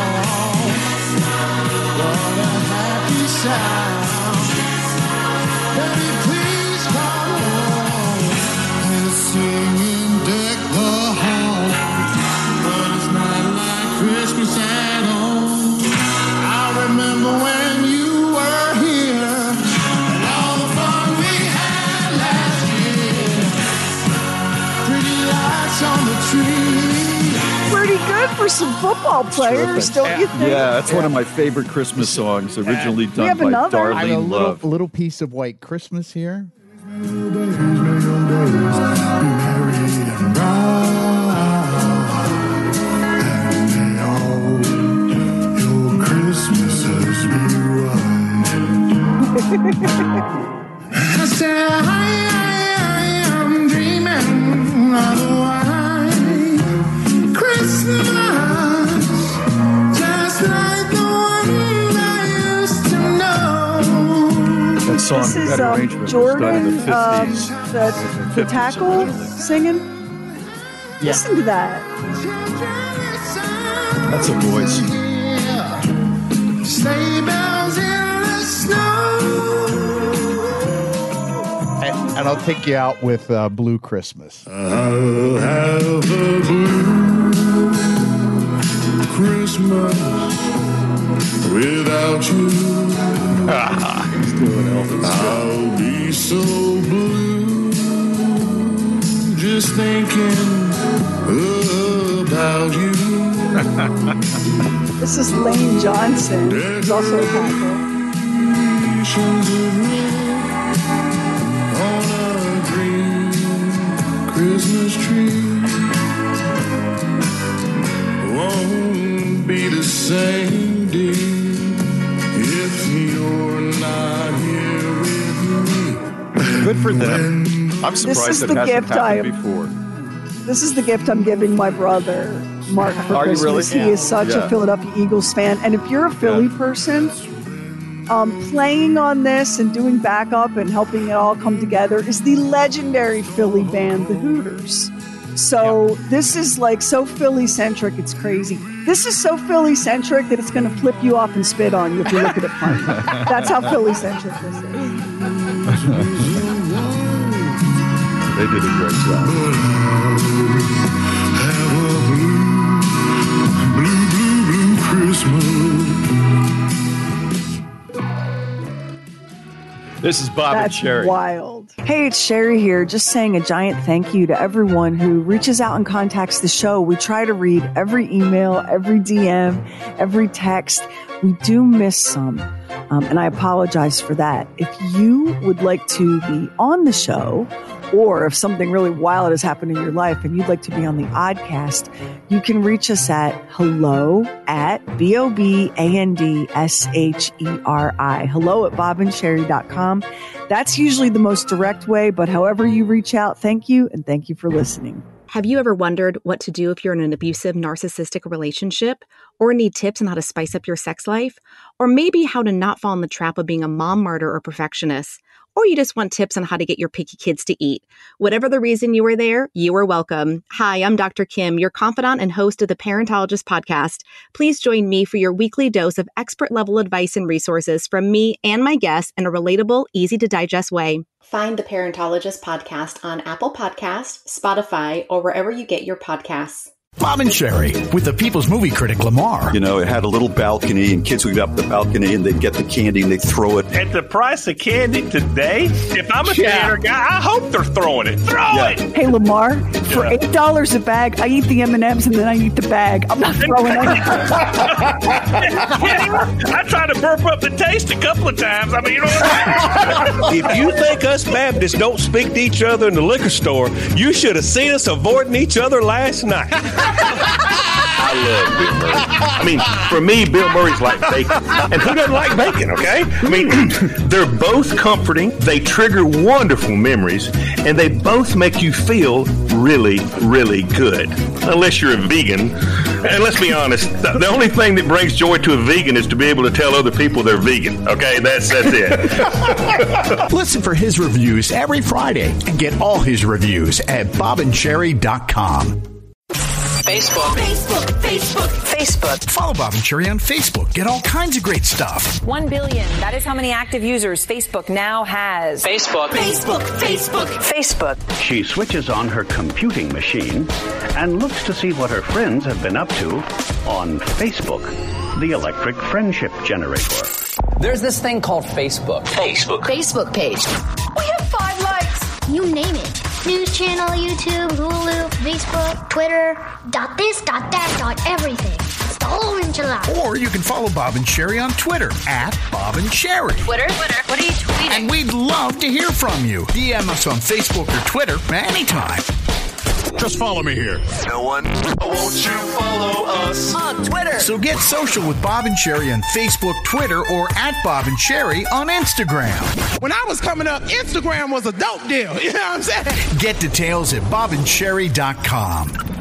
For some football players, don't you think? Yeah, that's one of my favorite Christmas songs, originally done have by another. I have a little, Love. little piece of white Christmas here. I said, I, I, I'm dreaming song, This is that um, arrangement was done in Jordan, the um, the, the tackle singing. Listen to that. That's a voice. Sleigh bells in the snow. And, and I'll take you out with uh, Blue Christmas. I'll have a blue Christmas without you. I'll be so blue just thinking about you. This is Lane Johnson. He's also a tackle. Visions of love on a green Christmas tree won't be the same, dear, Good for them. I'm This surprised is it the hasn't gift I happened am- before. This is the gift I'm giving my brother, Mark, for Are you Christmas. really? He is such Yeah. a Philadelphia Eagles fan. And if you're a Philly person, um, playing on this and doing backup and helping it all come together is the legendary Philly band, the Hooters. So this is like so Philly centric, it's crazy. This is so Philly centric that it's going to flip you off and spit on you if you look at it funny. That's how Philly centric this is. They did a great job. Blue, blue, blue Christmas. This is Bob and Sherry. wild. Hey, it's Sherry here, just saying a giant thank you to everyone who reaches out and contacts the show. We try to read every email, every DM, every text. We do miss some, um, and I apologize for that. If you would like to be on the show, or if something really wild has happened in your life and you'd like to be on the Oddcast, you can reach us at hello at B O B A N D S H E R I. Hello at bobandsherry.com. That's usually the most direct way, but however you reach out, thank you and thank you for listening. Have you ever wondered what to do if you're in an abusive, narcissistic relationship? Or need tips on how to spice up your sex life? Or maybe how to not fall in the trap of being a mom martyr or perfectionist? Or you just want tips on how to get your picky kids to eat. Whatever the reason you are there, you are welcome. Hi, I'm Dr. Kim, your confidant and host of the Parentologist podcast. Please join me for your weekly dose of expert level advice and resources from me and my guests in a relatable, easy to digest way. Find the Parentologist podcast on Apple Podcasts, Spotify, or wherever you get your podcasts. Bob and Sherry with the People's Movie Critic Lamar. You know, it had a little balcony, and kids would go up the balcony and they'd get the candy and they'd throw it. At the price of candy today, if I'm a Yeah. theater guy, I hope they're throwing it. Throw it. Hey Lamar, for eight dollars a bag, I eat the M and M's and then I eat the bag. I'm not throwing it. I tried to burp up the taste a couple of times. I mean, you know what I mean? If you think us Baptists don't speak to each other in the liquor store, you should have seen us avoiding each other last night. I love Bill Murray. I mean, for me, Bill Murray's like bacon. And who doesn't like bacon, okay? I mean, they're both comforting, they trigger wonderful memories, and they both make you feel really, really good. Unless you're a vegan. And let's be honest, the, the only thing that brings joy to a vegan is to be able to tell other people they're vegan, okay? That's, that's it. Listen for his reviews every Friday and get all his reviews at bobandsherry.com. Facebook. Facebook, Facebook, Facebook. Follow Bob and Sherry on Facebook. Get all kinds of great stuff. 1 billion. That is how many active users Facebook now has. Facebook. Facebook, Facebook. Facebook. She switches on her computing machine and looks to see what her friends have been up to on Facebook, the electric friendship generator. There's this thing called Facebook. Facebook. Facebook page. We have five likes. You name it. News channel, YouTube, Hulu, Facebook, Twitter, dot this, dot that, dot everything. It's the whole enchilada. Or you can follow Bob and Sherry on Twitter at Bob and Sherry. Twitter? Twitter. What are you tweeting? And we'd love to hear from you. DM us on Facebook or Twitter anytime. Just follow me here. No one. Won't you follow us on Twitter? So get social with Bob and Sherry on Facebook, Twitter, or at Bob and Sherry on Instagram. When I was coming up, Instagram was a dope deal. You know what I'm saying? Get details at bobandsherry.com.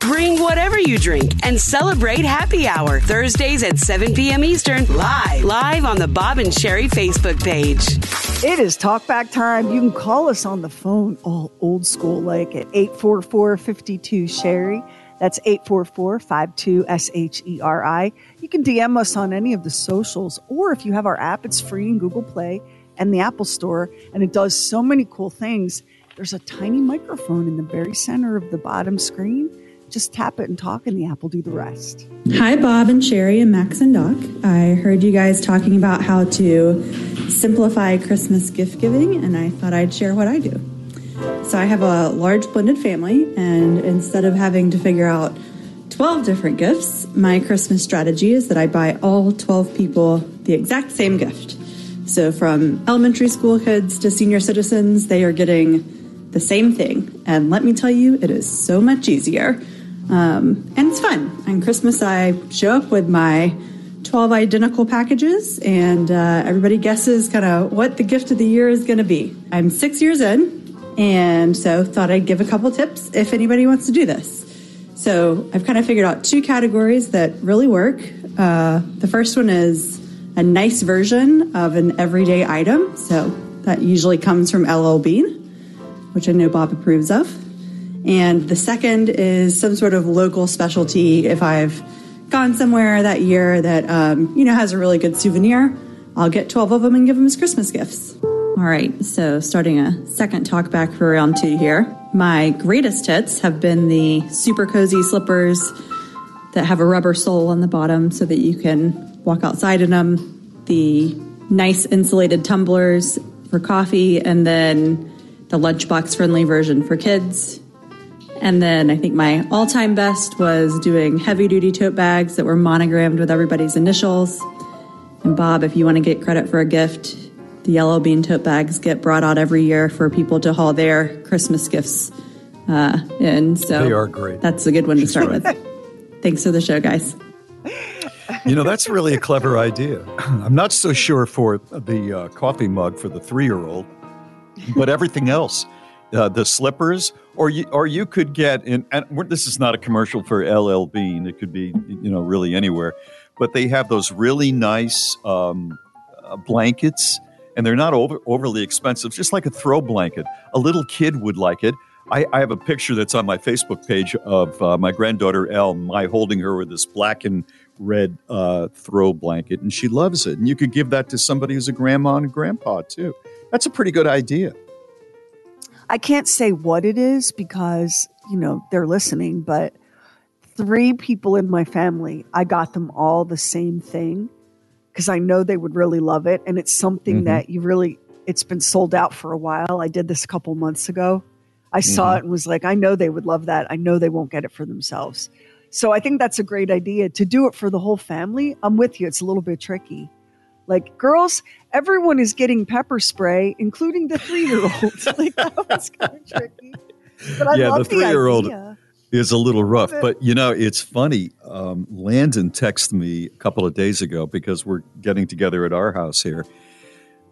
Bring whatever you drink and celebrate happy hour Thursdays at 7 p.m. Eastern live live on the Bob and Sherry Facebook page. It is talkback time. You can call us on the phone, all old school, like at 844 52 Sherry. That's 844 52 S H E R I. You can DM us on any of the socials, or if you have our app, it's free in Google Play and the Apple Store, and it does so many cool things. There's a tiny microphone in the very center of the bottom screen. Just tap it and talk, and the app will do the rest. Hi, Bob and Sherry and Max and Doc. I heard you guys talking about how to simplify Christmas gift giving, and I thought I'd share what I do. So, I have a large blended family, and instead of having to figure out 12 different gifts, my Christmas strategy is that I buy all 12 people the exact same gift. So, from elementary school kids to senior citizens, they are getting the same thing. And let me tell you, it is so much easier. Um, and it's fun. On Christmas, I show up with my 12 identical packages, and uh, everybody guesses kind of what the gift of the year is going to be. I'm six years in, and so thought I'd give a couple tips if anybody wants to do this. So I've kind of figured out two categories that really work. Uh, the first one is a nice version of an everyday item. So that usually comes from LL Bean, which I know Bob approves of. And the second is some sort of local specialty. If I've gone somewhere that year that, um, you know, has a really good souvenir, I'll get 12 of them and give them as Christmas gifts. All right, so starting a second talk back for round two here. My greatest hits have been the super cozy slippers that have a rubber sole on the bottom so that you can walk outside in them, the nice insulated tumblers for coffee, and then the lunchbox friendly version for kids. And then I think my all time best was doing heavy duty tote bags that were monogrammed with everybody's initials. And Bob, if you want to get credit for a gift, the LL Bean tote bags get brought out every year for people to haul their Christmas gifts uh, in. So They are great. That's a good one to start with. Thanks for the show, guys. You know, that's really a clever idea. I'm not so sure for the uh, coffee mug for the three year old, but everything else. Uh, the slippers, or you, or you could get in. And this is not a commercial for LL Bean. It could be, you know, really anywhere. But they have those really nice um, uh, blankets, and they're not over, overly expensive, just like a throw blanket. A little kid would like it. I, I have a picture that's on my Facebook page of uh, my granddaughter Elle, my holding her with this black and red uh, throw blanket, and she loves it. And you could give that to somebody who's a grandma and grandpa too. That's a pretty good idea. I can't say what it is because, you know, they're listening, but three people in my family, I got them all the same thing because I know they would really love it. And it's something Mhm. that you really, it's been sold out for a while. I did this a couple months ago. I saw Mhm. it and was like, I know they would love that. I know they won't get it for themselves. So I think that's a great idea to do it for the whole family. I'm with you. It's a little bit tricky. Like, girls, everyone is getting pepper spray, including the three year old. like, that was kind of tricky. But I yeah, love the three-year-old is a little rough, but you know it's funny. Um, Landon texted me a couple of days ago because we're getting together at our house here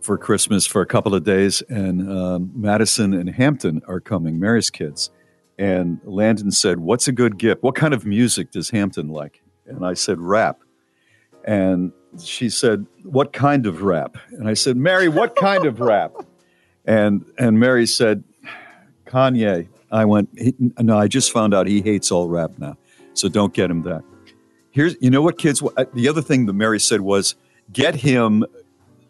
for Christmas for a couple of days, and um, Madison and Hampton are coming, Mary's kids. And Landon said, "What's a good gift? What kind of music does Hampton like?" And I said, "Rap." And she said, "What kind of rap?" And I said, "Mary, what kind of rap?" And and Mary said, Kanye. I went, no, I just found out he hates all rap now. So don't get him that. Here's, you know what, kids? The other thing that Mary said was get him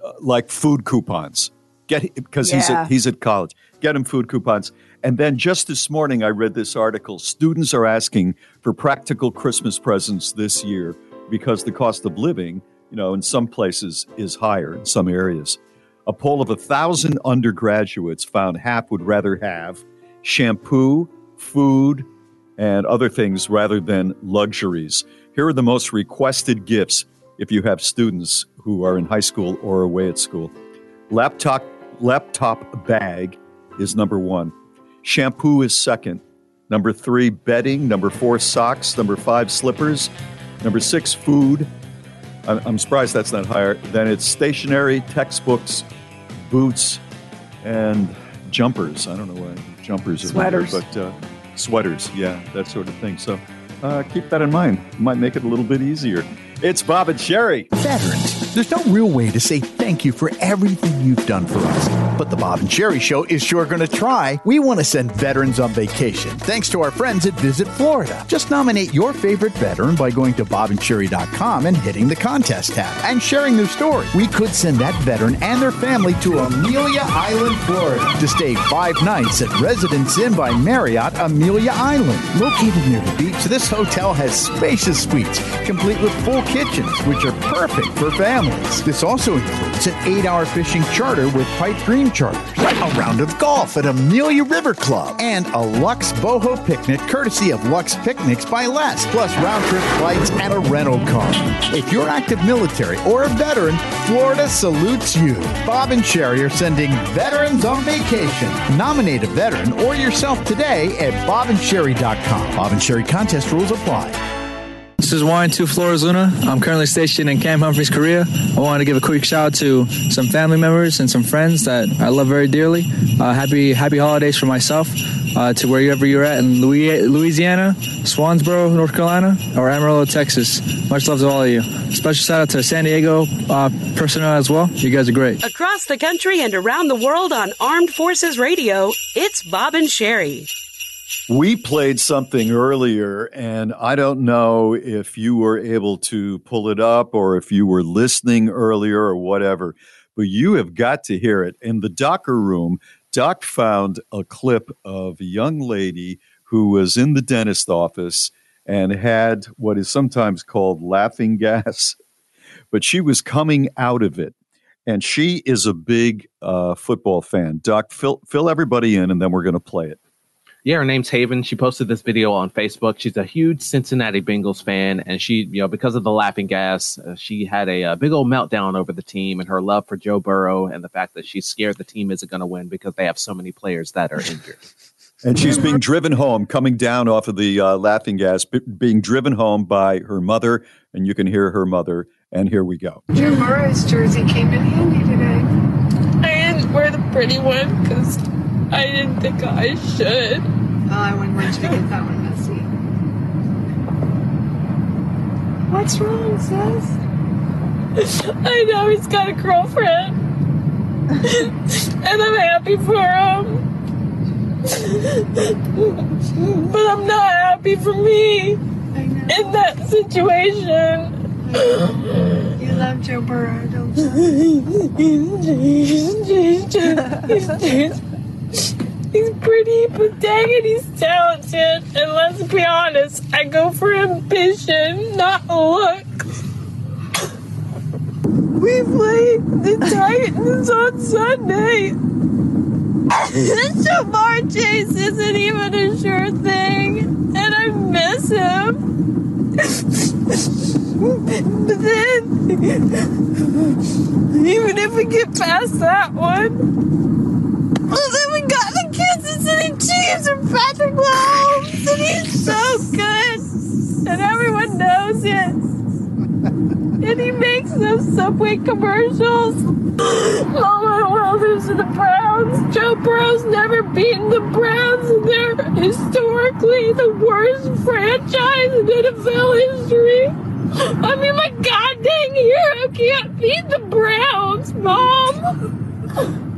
uh, like food coupons. Get because he's at, he's at college. Get him food coupons. And then just this morning, I read this article. Students are asking for practical Christmas presents this year because the cost of living, you know, in some places is higher in some areas. A poll of a thousand undergraduates found half would rather have shampoo, food, and other things rather than luxuries. Here are the most requested gifts if you have students who are in high school or away at school. Laptop laptop bag is number 1. Shampoo is second. Number 3 bedding, number 4 socks, number 5 slippers, number 6 food. I'm, I'm surprised that's not higher. Then it's stationery, textbooks, boots, and jumpers. I don't know why jumpers are Sweaters. there, but uh, sweaters, yeah, that sort of thing. So uh, keep that in mind. Might make it a little bit easier. It's Bob and Sherry. Veterans. There's no real way to say thank you for everything you've done for us. But the Bob and Sherry Show is sure going to try. We want to send veterans on vacation thanks to our friends at Visit Florida. Just nominate your favorite veteran by going to bobandsherry.com and hitting the contest tab and sharing their story. We could send that veteran and their family to Amelia Island, Florida to stay five nights at Residence Inn by Marriott Amelia Island. Located near the beach, this hotel has spacious suites complete with full kitchens, which are perfect for families. This also includes an eight hour fishing charter with Pipe Dream Charters, a round of golf at Amelia River Club, and a Lux Boho picnic courtesy of Lux Picnics by Les, plus round trip flights and a rental car. If you're active military or a veteran, Florida salutes you. Bob and Sherry are sending veterans on vacation. Nominate a veteran or yourself today at bobandsherry.com. Bob and Sherry contest rules apply. This is Warren Two Flores Luna. I'm currently stationed in Camp Humphreys, Korea. I wanted to give a quick shout out to some family members and some friends that I love very dearly. Uh, happy Happy holidays for myself. Uh, to wherever you're at in Louis- Louisiana, Swansboro, North Carolina, or Amarillo, Texas. Much love to all of you. Special shout out to San Diego uh, personnel as well. You guys are great. Across the country and around the world on Armed Forces Radio, it's Bob and Sherry. We played something earlier, and I don't know if you were able to pull it up or if you were listening earlier or whatever, but you have got to hear it. In the Docker room, Doc found a clip of a young lady who was in the dentist office and had what is sometimes called laughing gas, but she was coming out of it. And she is a big uh, football fan. Doc, fill, fill everybody in, and then we're going to play it. Yeah, her name's Haven. She posted this video on Facebook. She's a huge Cincinnati Bengals fan, and she, you know, because of the laughing gas, uh, she had a, uh big old meltdown over the team and her love for Joe Burrow and the fact that she's scared the team isn't going to win because they have so many players that are injured. And she's being driven home, coming down off of the uh, laughing gas, b- being driven home by her mother, and you can hear her mother. And here we go. Joe Burrow's jersey came in handy today. I didn't wear the pretty one because I didn't think I should. Oh, I wouldn't want you to get that one messy. What's wrong, sis? I know he's got a girlfriend. and I'm happy for him. But I'm not happy for me in that situation. You love Joe Burrow, don't He's pretty, but dang it, he's talented. And let's be honest, I go for ambition, not looks. We play the Titans on Sunday. Ja'Marr Chase isn't even a sure thing, and I miss him. but then, even if we get past that one, well, then we got the Kansas City Chiefs and Patrick Mahomes, and he's so good, and everyone knows it. And he makes those Subway commercials. Oh my well, those are the Browns. Joe Burrow's never beaten the Browns, and they're historically the worst franchise in NFL history. I mean, my god dang hero can't beat the Browns, Mom.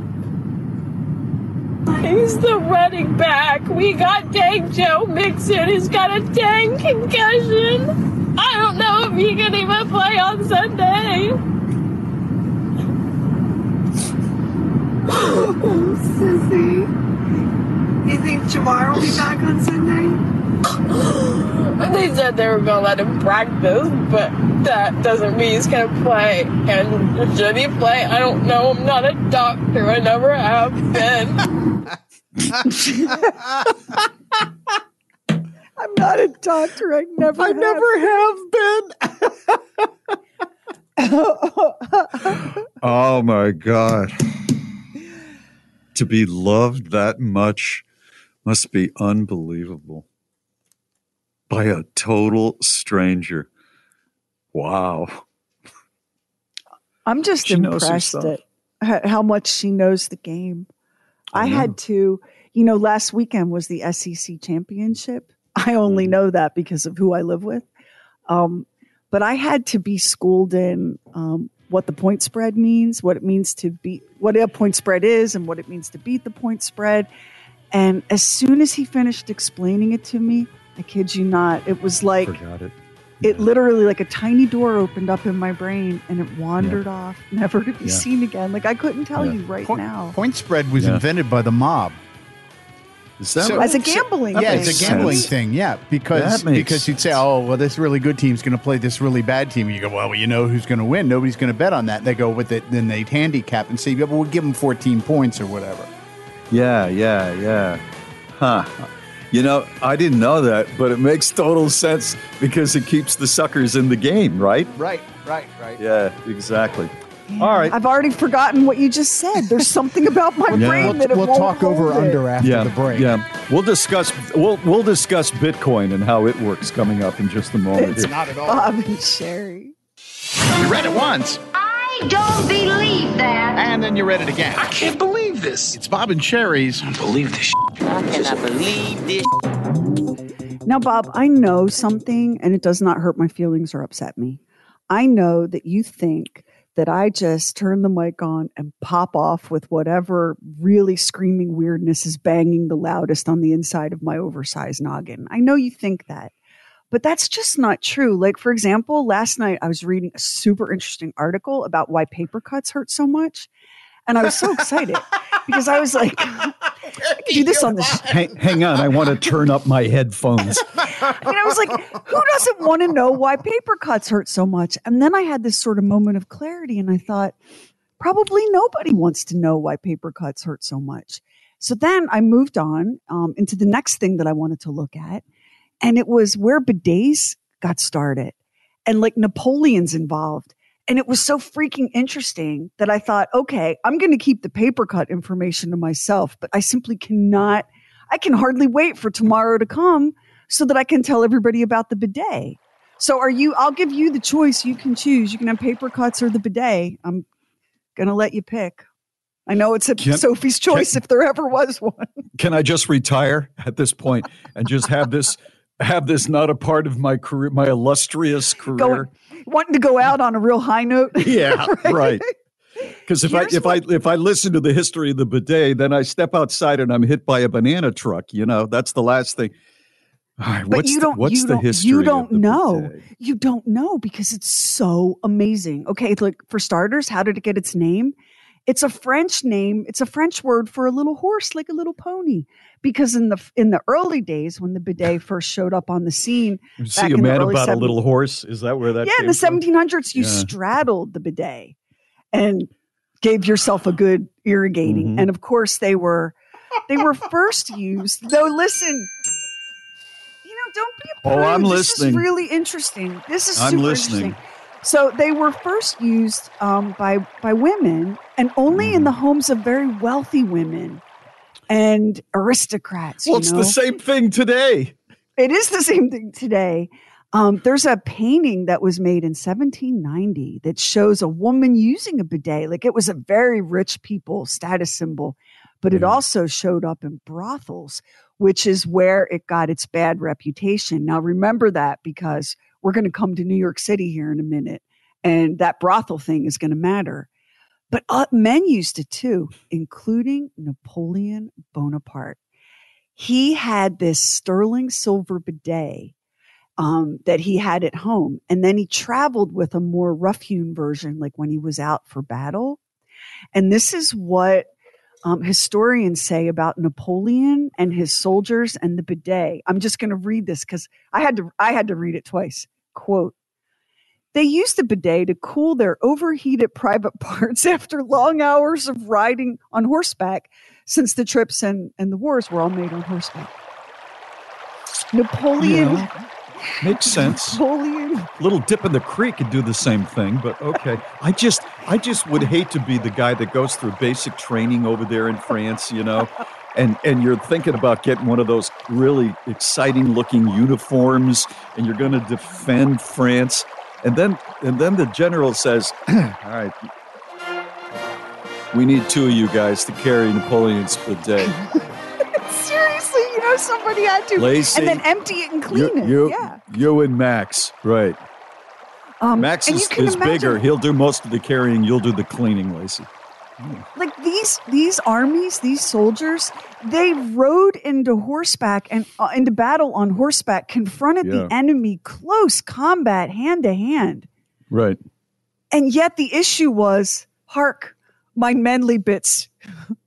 He's the running back. We got dang Joe Mixon He's got a dang concussion. I don't know if he can even play on Sunday. Oh, sissy. You think Ja'Marr will be back on Sunday? They said they were gonna let him practice, but that doesn't mean he's gonna play. And should he play? I don't know. I'm not a doctor. I never have been. I'm not a doctor. I never. I have. never have been. Oh my God. To be loved that much must be unbelievable by a total stranger. Wow. I'm just She impressed at how much she knows the game. I, had to, you know, last weekend was the SEC championship. I only Mm-hmm. know that because of who I live with. Um, but I had to be schooled in um, what the point spread means, what it means to beat, what a point spread is, and what it means to beat the point spread. And as soon as he finished explaining it to me, I kid you not, it was like Forgot it. It literally like a tiny door opened up in my brain and it wandered off, never to be Yeah. seen again. Like I couldn't tell Yeah. you right Point- now. Point spread was Yeah. invented by the mob. Is that So- right? As a gambling yeah, thing. it's a gambling sense. thing. Yeah, because because you'd say, oh, well, this really good team's going to play this really bad team. You go, well, you know who's going to win. Nobody's going to bet on that. They go with it. Then they'd handicap and say, yeah, but we'll give them 14 points or whatever. Yeah, yeah, yeah. Huh. You know, I didn't know that, but it makes total sense because it keeps the suckers in the game, right? Right, right, right. Yeah, exactly. All right. I've already forgotten what you just said. There's something about my Yeah. brain We'll- that it we'll won't talk over it. under after yeah, the break. Yeah, we'll discuss we'll we'll discuss Bitcoin and how it works coming up in just a moment. It's here. not at all. Bob and Sherry. You read it once, I don't believe that. and then you read it again. I can't believe this. It's Bob and Sherry's. I believe this. Shit. I cannot believe this. Now, Bob, I know something and it does not hurt my feelings or upset me. I know that you think that I just turn the mic on and pop off with whatever really screaming weirdness is banging the loudest on the inside of my oversized noggin. I know you think that, but that's just not true. Like, for example, last night I was reading a super interesting article about why paper cuts hurt so much. And I was so excited because I was like, I can do this on the Hang, hang on, I want to turn up my headphones. and I was like, who doesn't want to know why paper cuts hurt so much? And then I had this sort of moment of clarity and I thought, probably nobody wants to know why paper cuts hurt so much. So then I moved on um, into the next thing that I wanted to look at. And it was where bidets got started and like Napoleon's involved. And it was so freaking interesting that I thought, okay, I'm going to keep the paper cut information to myself, but I simply cannot, I can hardly wait for tomorrow to come so that I can tell everybody about the bidet. So are you, I'll give you the choice. You can choose. You can have paper cuts or the bidet. I'm going to let you pick. I know it's a Can- Sophie's choice if there ever was one. Can I just retire at this point and just have this have this not a part of my career, my illustrious career. Going, wanting to go out on a real high note. Yeah, right. Because if I Here's if I if I listen to the history of the bidet, then I step outside and I'm hit by a banana truck. You know, that's the last thing. All right, But what's you the, don't. what's you the don't. history? You don't the know. bidet? You don't know because it's so amazing. Okay, like for starters, how did it get its name? It's a French name. It's a French word for a little horse, like a little pony. Because in the in the early days when the bidet first showed up on the scene, You back see a in man about a little horse. Is that where that? yeah, in the from? 1700s, you Yeah. straddled the bidet and gave yourself a good irrigating. Mhm. And of course, they were they were first used. Though, listen, you know, don't be a Oh. I'm this listening. is really interesting. This is I'm super listening. interesting. So they were first used um, by by women, and only in the Mm-hmm. homes of very wealthy women and aristocrats. Well, it's know? the same thing today. It is the same thing today. Um, there's a painting that was made in 1790 that shows a woman using a bidet. Like it was a very rich people status symbol, but it also showed up in brothels, which is where it got its bad reputation. Now, remember that because we're going to come to New York City here in a minute, and that brothel thing is going to matter. But uh, men used it too, including Napoleon Bonaparte he had this sterling silver bidet um, that he had at home. And then he traveled with a more rough hewn version, like when he was out for battle. And this is what um, historians say about Napoleon and his soldiers and the bidet. I'm just going to read this because I had to I had to read it twice. Quote. They used the bidet to cool their overheated private parts after long hours of riding on horseback, since the trips and, and the wars were all made on horseback. Napoleon. Yeah, makes sense. Napoleon. little dip in the creek could do the same thing, but okay. I just I just would hate to be the guy that goes through basic training over there in France, you know. And and you're thinking about getting one of those really exciting looking uniforms and you're going to defend France. And then and then the general says, "All right. We need two of you guys to carry Napoleon's bidet. Know, somebody had to. Lacey, and then empty it and clean You, it. you, yeah. you and Max, right? Um, Max is, is imagine- bigger. He'll do most of the carrying. You'll do the cleaning, Lacey. like these these armies these soldiers they rode into horseback and uh, into battle on horseback confronted Yeah. the enemy close combat hand to hand Right. and yet the issue was hark my manly bits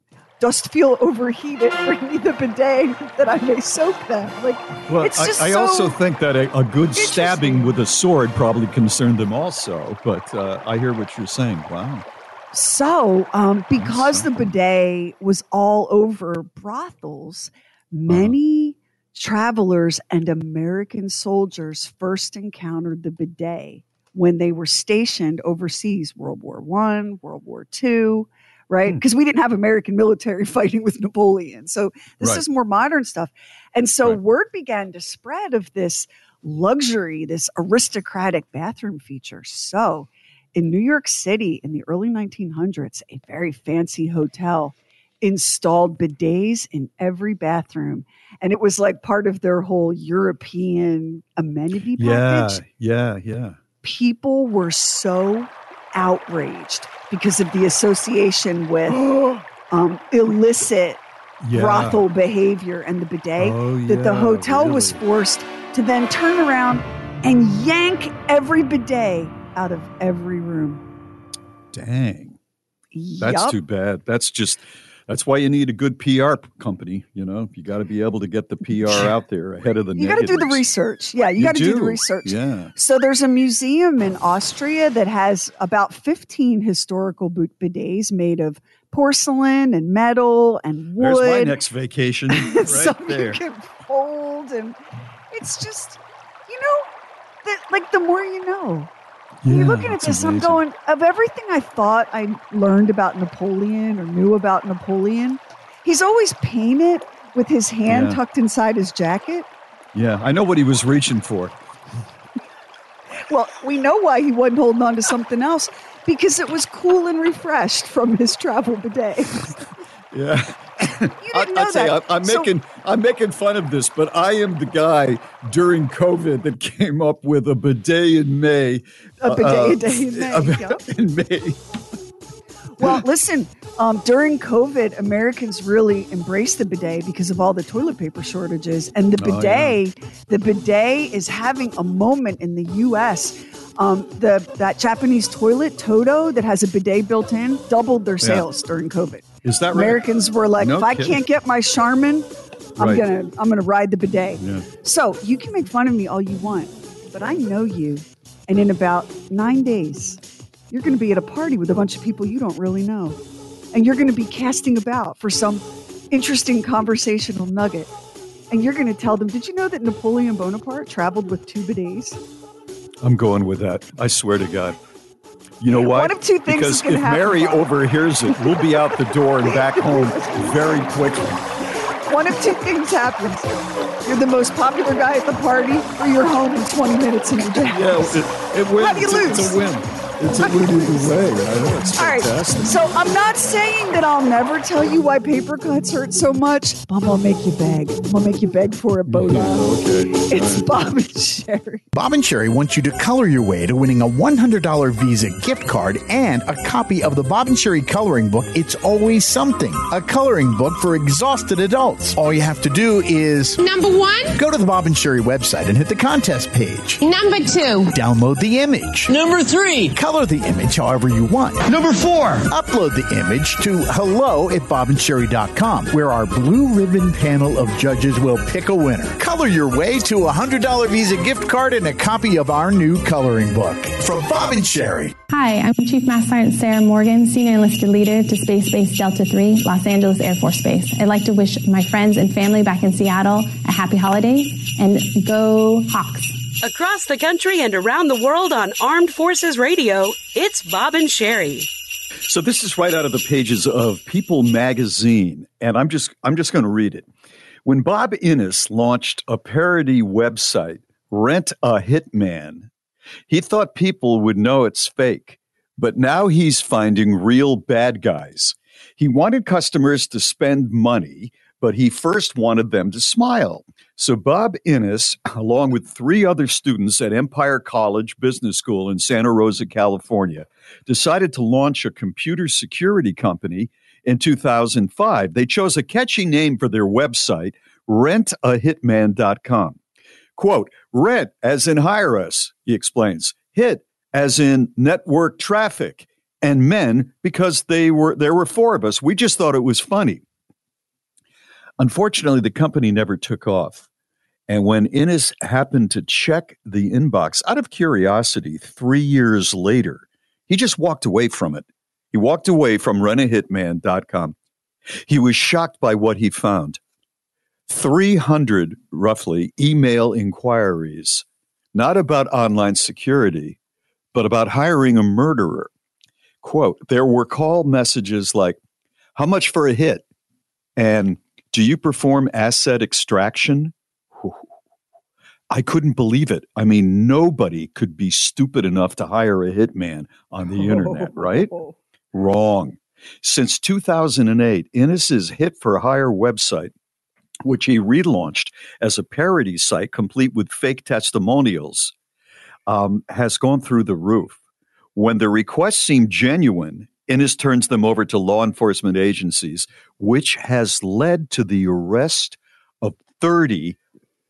dost feel overheated bring me the bidet that i may soak them like Well, it's just I, I so also think that a, a good stabbing with a sword probably concerned them also. But uh, I hear what you're saying. Wow. So, um, because the bidet was all over brothels, many travelers and American soldiers first encountered the bidet when they were stationed overseas, World War One, World War Two, right? Hmm. Because we didn't have American military fighting with Napoleon. So this Right. is more modern stuff. And so word began to spread of this luxury, this aristocratic bathroom feature. So in New York City in the early 1900s, a very fancy hotel installed bidets in every bathroom. And it was like part of their whole European amenity package Yeah. package. Yeah. Yeah. People were so outraged because of the association with um, illicit Yeah. brothel behavior and the bidet Oh, that the hotel was forced to then turn around and yank every bidet out of every room. Dang. That's too bad. That's just. That's why you need a good PR company. You know, you got to be able to get the PR out there ahead of the. You got to do the research. Yeah, you, You got to do. the research. Yeah. So there's a museum in Austria that has about 15 historical bidets made of porcelain and metal and wood. There's my next vacation right Some there. you can fold, and it's just, you know, that like the more you know. When You're looking at this, I'm going, of everything I thought I learned about Napoleon or knew about Napoleon, he's always painted with his hand Yeah. tucked inside his jacket. Yeah, I know what he was reaching for. Well, we know why he wasn't holding on to something else because it was cool and refreshed from his travel bidet. Yeah, I, I'll tell you, that. I'm So- making I'm making fun of this, but I am the guy during COVID that came up with a bidet in May. A bidet a day in May, uh, yeah. in May. Well, listen, um, during COVID, Americans really embraced the bidet because of all the toilet paper shortages. And the Oh, bidet, the bidet is having a moment in the U.S. Um, the that Japanese toilet Toto that has a bidet built in doubled their Yeah. sales during COVID. Is that right? Americans were like, No if I can't get my Charmin, I'm Right. gonna I'm gonna ride the bidet. Yeah. So you can make fun of me all you want, but I know you, and in about nine days, you're going to be at a party with a bunch of people you don't really know, and you're going to be casting about for some interesting conversational nugget, and you're going to tell them, "Did you know that Napoleon Bonaparte traveled with two bidets?" I'm going with that. I swear to God. You know what? One of two things because if happen, Mary overhears it, we'll be out the door and back home very quickly. One of two things happens: you're the most popular guy at the party, or you're home in 20 minutes in your jacket. Yeah, it, it wins. How do you It's a- lose? It's a win. It's a win either way. I know it's All right. fantastic. So I'm not saying that I'll never tell you why paper cuts hurt so much, but I'm gonna make you beg. I'm gonna make you beg for it, Boda. Okay. It's Bob and Sherry. Bob and Sherry wants you to color your way to winning a $100 Visa gift card and a copy of the Bob and Sherry coloring book, It's Always Something, a coloring book for exhausted adults. All you have to do is Number one. go to the Bob and Sherry website and hit the contest page. Number two. Download the image. Number three. Color the image however you want. Number four. Upload the image to hello at bobandsherry.com, where our blue ribbon panel of judges will pick a winner. Color your way to a $100 Visa gift card and a copy of our new coloring book. From Bob and Sherry. Hi, I'm Chief Master Sergeant Sarah Morgan, Senior Enlisted Leader to Space Base Delta 3, Los Angeles Air Force Base. I'd like to wish my friends and family back in Seattle a happy holidays and go Hawks. Across the country and around the world on Armed Forces Radio, it's Bob and Sherry. So this is right out of the pages of People magazine, and I'm just I'm just going to read it. When Bob Innes launched a parody website, Rent a Hitman, he thought people would know it's fake, but now he's finding real bad guys. He wanted customers to spend money, but he first wanted them to smile. So Bob Innes, along with three other students at Empire College Business School in Santa Rosa, California, decided to launch a computer security company in 2005. They chose a catchy name for their website, rentahitman.com. Quote, rent as in hire us, he explains. Hit as in network traffic. And men because they were there were four of us. We just thought it was funny. Unfortunately, the company never took off. And when Innes happened to check the inbox out of curiosity three years later, he just walked away from it. He walked away from runahitman.com. He was shocked by what he found 300 roughly email inquiries, not about online security, but about hiring a murderer. Quote, there were call messages like, How much for a hit? And do you perform asset extraction? I couldn't believe it. I mean, nobody could be stupid enough to hire a hitman on the internet, right? Wrong. Since 2008, Innes's hit for hire website, which he relaunched as a parody site complete with fake testimonials, um, has gone through the roof. When the requests seem genuine, Innes turns them over to law enforcement agencies, which has led to the arrest of 30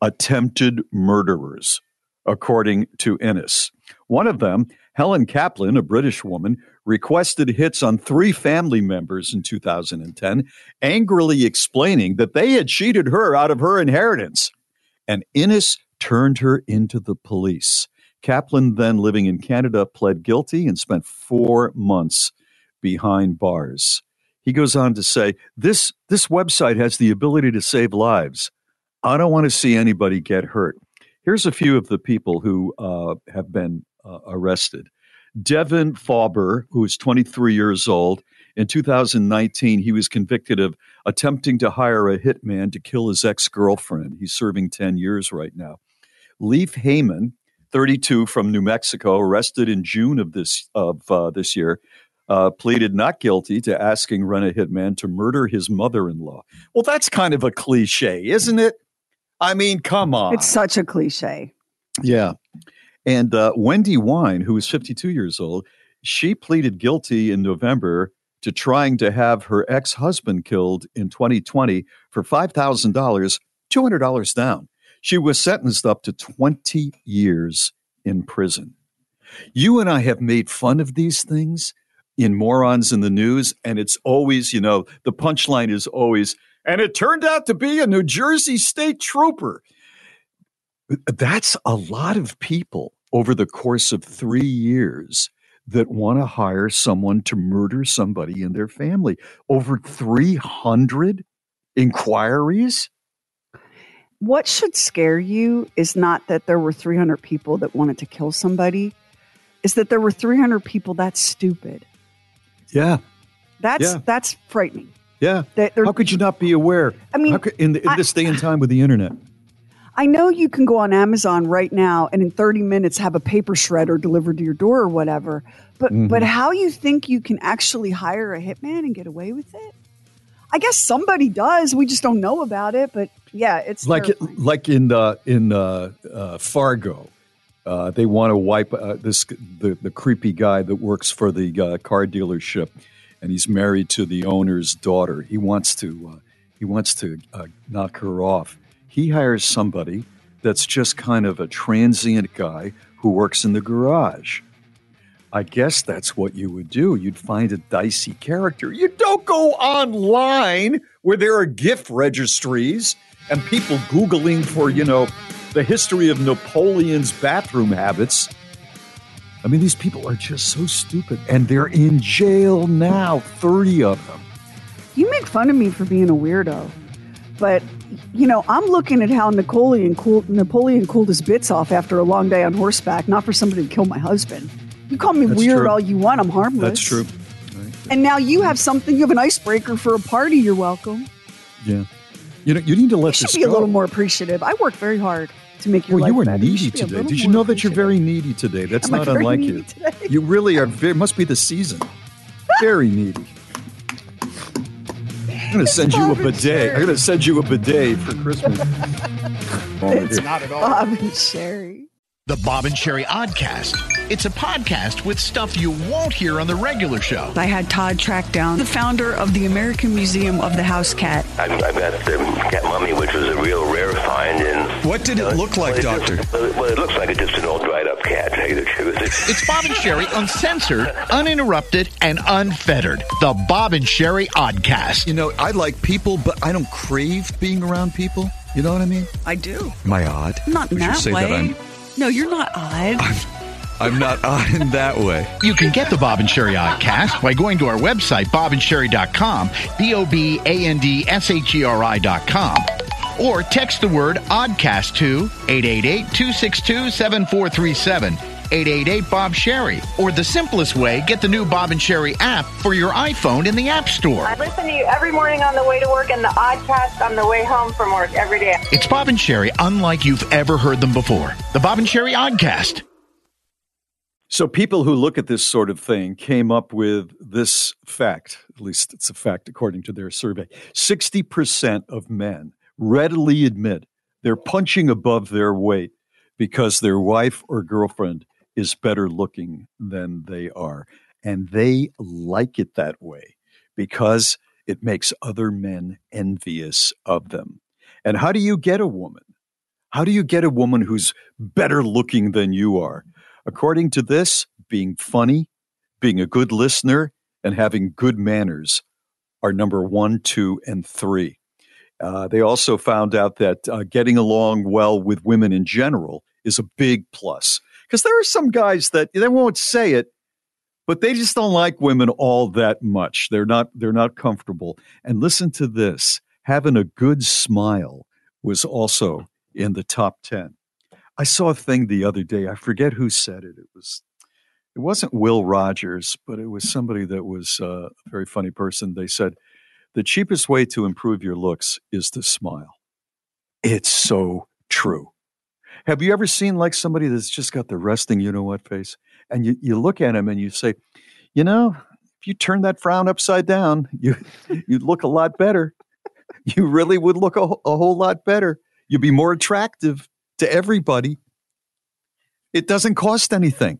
attempted murderers, according to Innes. One of them, Helen Kaplan, a British woman, requested hits on three family members in 2010, angrily explaining that they had cheated her out of her inheritance. And Innes turned her into the police. Kaplan, then living in Canada, pled guilty and spent four months behind bars. He goes on to say, This, this website has the ability to save lives. I don't want to see anybody get hurt. Here's a few of the people who uh, have been uh, arrested. Devin Fauber, who is 23 years old. In 2019, he was convicted of attempting to hire a hitman to kill his ex girlfriend. He's serving 10 years right now. Leif Heyman, 32 from New Mexico, arrested in June of this of uh, this year uh, pleaded not guilty to asking Run a Hitman to murder his mother in law. Well, that's kind of a cliche, isn't it? I mean, come on. It's such a cliche. Yeah. And uh, Wendy Wein, who was 52 years old, she pleaded guilty in November to trying to have her ex husband killed in 2020 for $5,000, $200 down. She was sentenced up to 20 years in prison. You and I have made fun of these things in Morons in the News, and it's always, you know, the punchline is always, and it turned out to be a New Jersey state trooper. That's a lot of people over the course of three years that want to hire someone to murder somebody in their family. Over 300 inquiries? What should scare you is not that there were 300 people that wanted to kill somebody, is that there were 300 people that's stupid. Yeah. That's Yeah. that's frightening. Yeah. That How could you not be aware? I mean, could, in, the, in I- this day and time with the internet. I know you can go on Amazon right now and in 30 minutes have a paper shredder delivered to your door or whatever. But Mhm. but how you think you can actually hire a hitman and get away with it? I guess somebody does. We just don't know about it. But yeah, it's like terrifying. like in uh, in uh, uh, Fargo, uh, they want to wipe uh, this the the creepy guy that works for the uh, car dealership, and he's married to the owner's daughter. He wants to uh, he wants to uh, knock her off. He hires somebody that's just kind of a transient guy who works in the garage. I guess that's what you would do. You'd find a dicey character. You don't go online where there are gift registries and people Googling for, you know, the history of Napoleon's bathroom habits. I mean, these people are just so stupid. And they're in jail now, 30 of them. you make fun of me for being a weirdo. But you know, I'm looking at how Napoleon cooled Napoleon cooled his bits off after a long day on horseback, not for somebody to kill my husband. You call me That's weird true. all you want, I'm harmless. That's true. And now you have something, you have an icebreaker for a party, you're welcome. Yeah. You know, you need to let You should this be a little more appreciative. I work very hard to make your Well, life you were better. needy should be a today. Did you know that you're very needy today? That's Am not unlike you. today? You really are. Very, must be the season. Very needy. I'm going to send you a bidet. I'm going to send you a bidet for Christmas. It's not at all. Bob and Sherry. The Bob and Sherry Oddcast. It's a podcast with stuff you won't hear on the regular show. I had Todd track down the founder of the American Museum of the House Cat. I've, I've got the cat mummy, which was a real rare find. And What did it look like, well, it Doctor? just- well, it looks like it's just an old dried up cat. To tell you the truth, It's- It's Bob and Sherry uncensored, uninterrupted, and unfettered. The Bob and Sherry Oddcast. You know, I like people, but I don't crave being around people. You know what I mean? I do. Am I odd? Not in Would you that say way. that I'm No, you're not odd. I'm not odd in that way. You can get the Bob and Sherry Oddcast by going to our website, bobandsherry.com, B O B A N D S H E R I.com, or text the word Oddcast to 888 262 7437. 888 Bob Sherry. Or the simplest way, get the new Bob and Sherry app for your iPhone in the App Store. I listen to you every morning on the way to work and the oddcast on the way home from work every day. It's Bob and Sherry unlike you've ever heard them before. The Bob and Sherry Oddcast. So people who look at this sort of thing came up with this fact, at least it's a fact according to their survey. 60% of men readily admit they're punching above their weight because their wife or girlfriend is better looking than they are. And they like it that way because it makes other men envious of them. And how do you get a woman? How do you get a woman who's better looking than you are? According to this, being funny, being a good listener, and having good manners are number one, two, and three. Uh, they also found out that uh, getting along well with women in general is a big plus. Because there are some guys that they won't say it, but they just don't like women all that much. They're not they're not comfortable. And listen to this: having a good smile was also in the top ten. I saw a thing the other day. I forget who said it. It was it wasn't Will Rogers, but it was somebody that was uh, a very funny person. They said the cheapest way to improve your looks is to smile. It's so true. Have you ever seen like somebody that's just got the resting, you know what face? And you, you look at him and you say, you know, if you turn that frown upside down, you you'd look a lot better. You really would look a, a whole lot better. You'd be more attractive to everybody. It doesn't cost anything.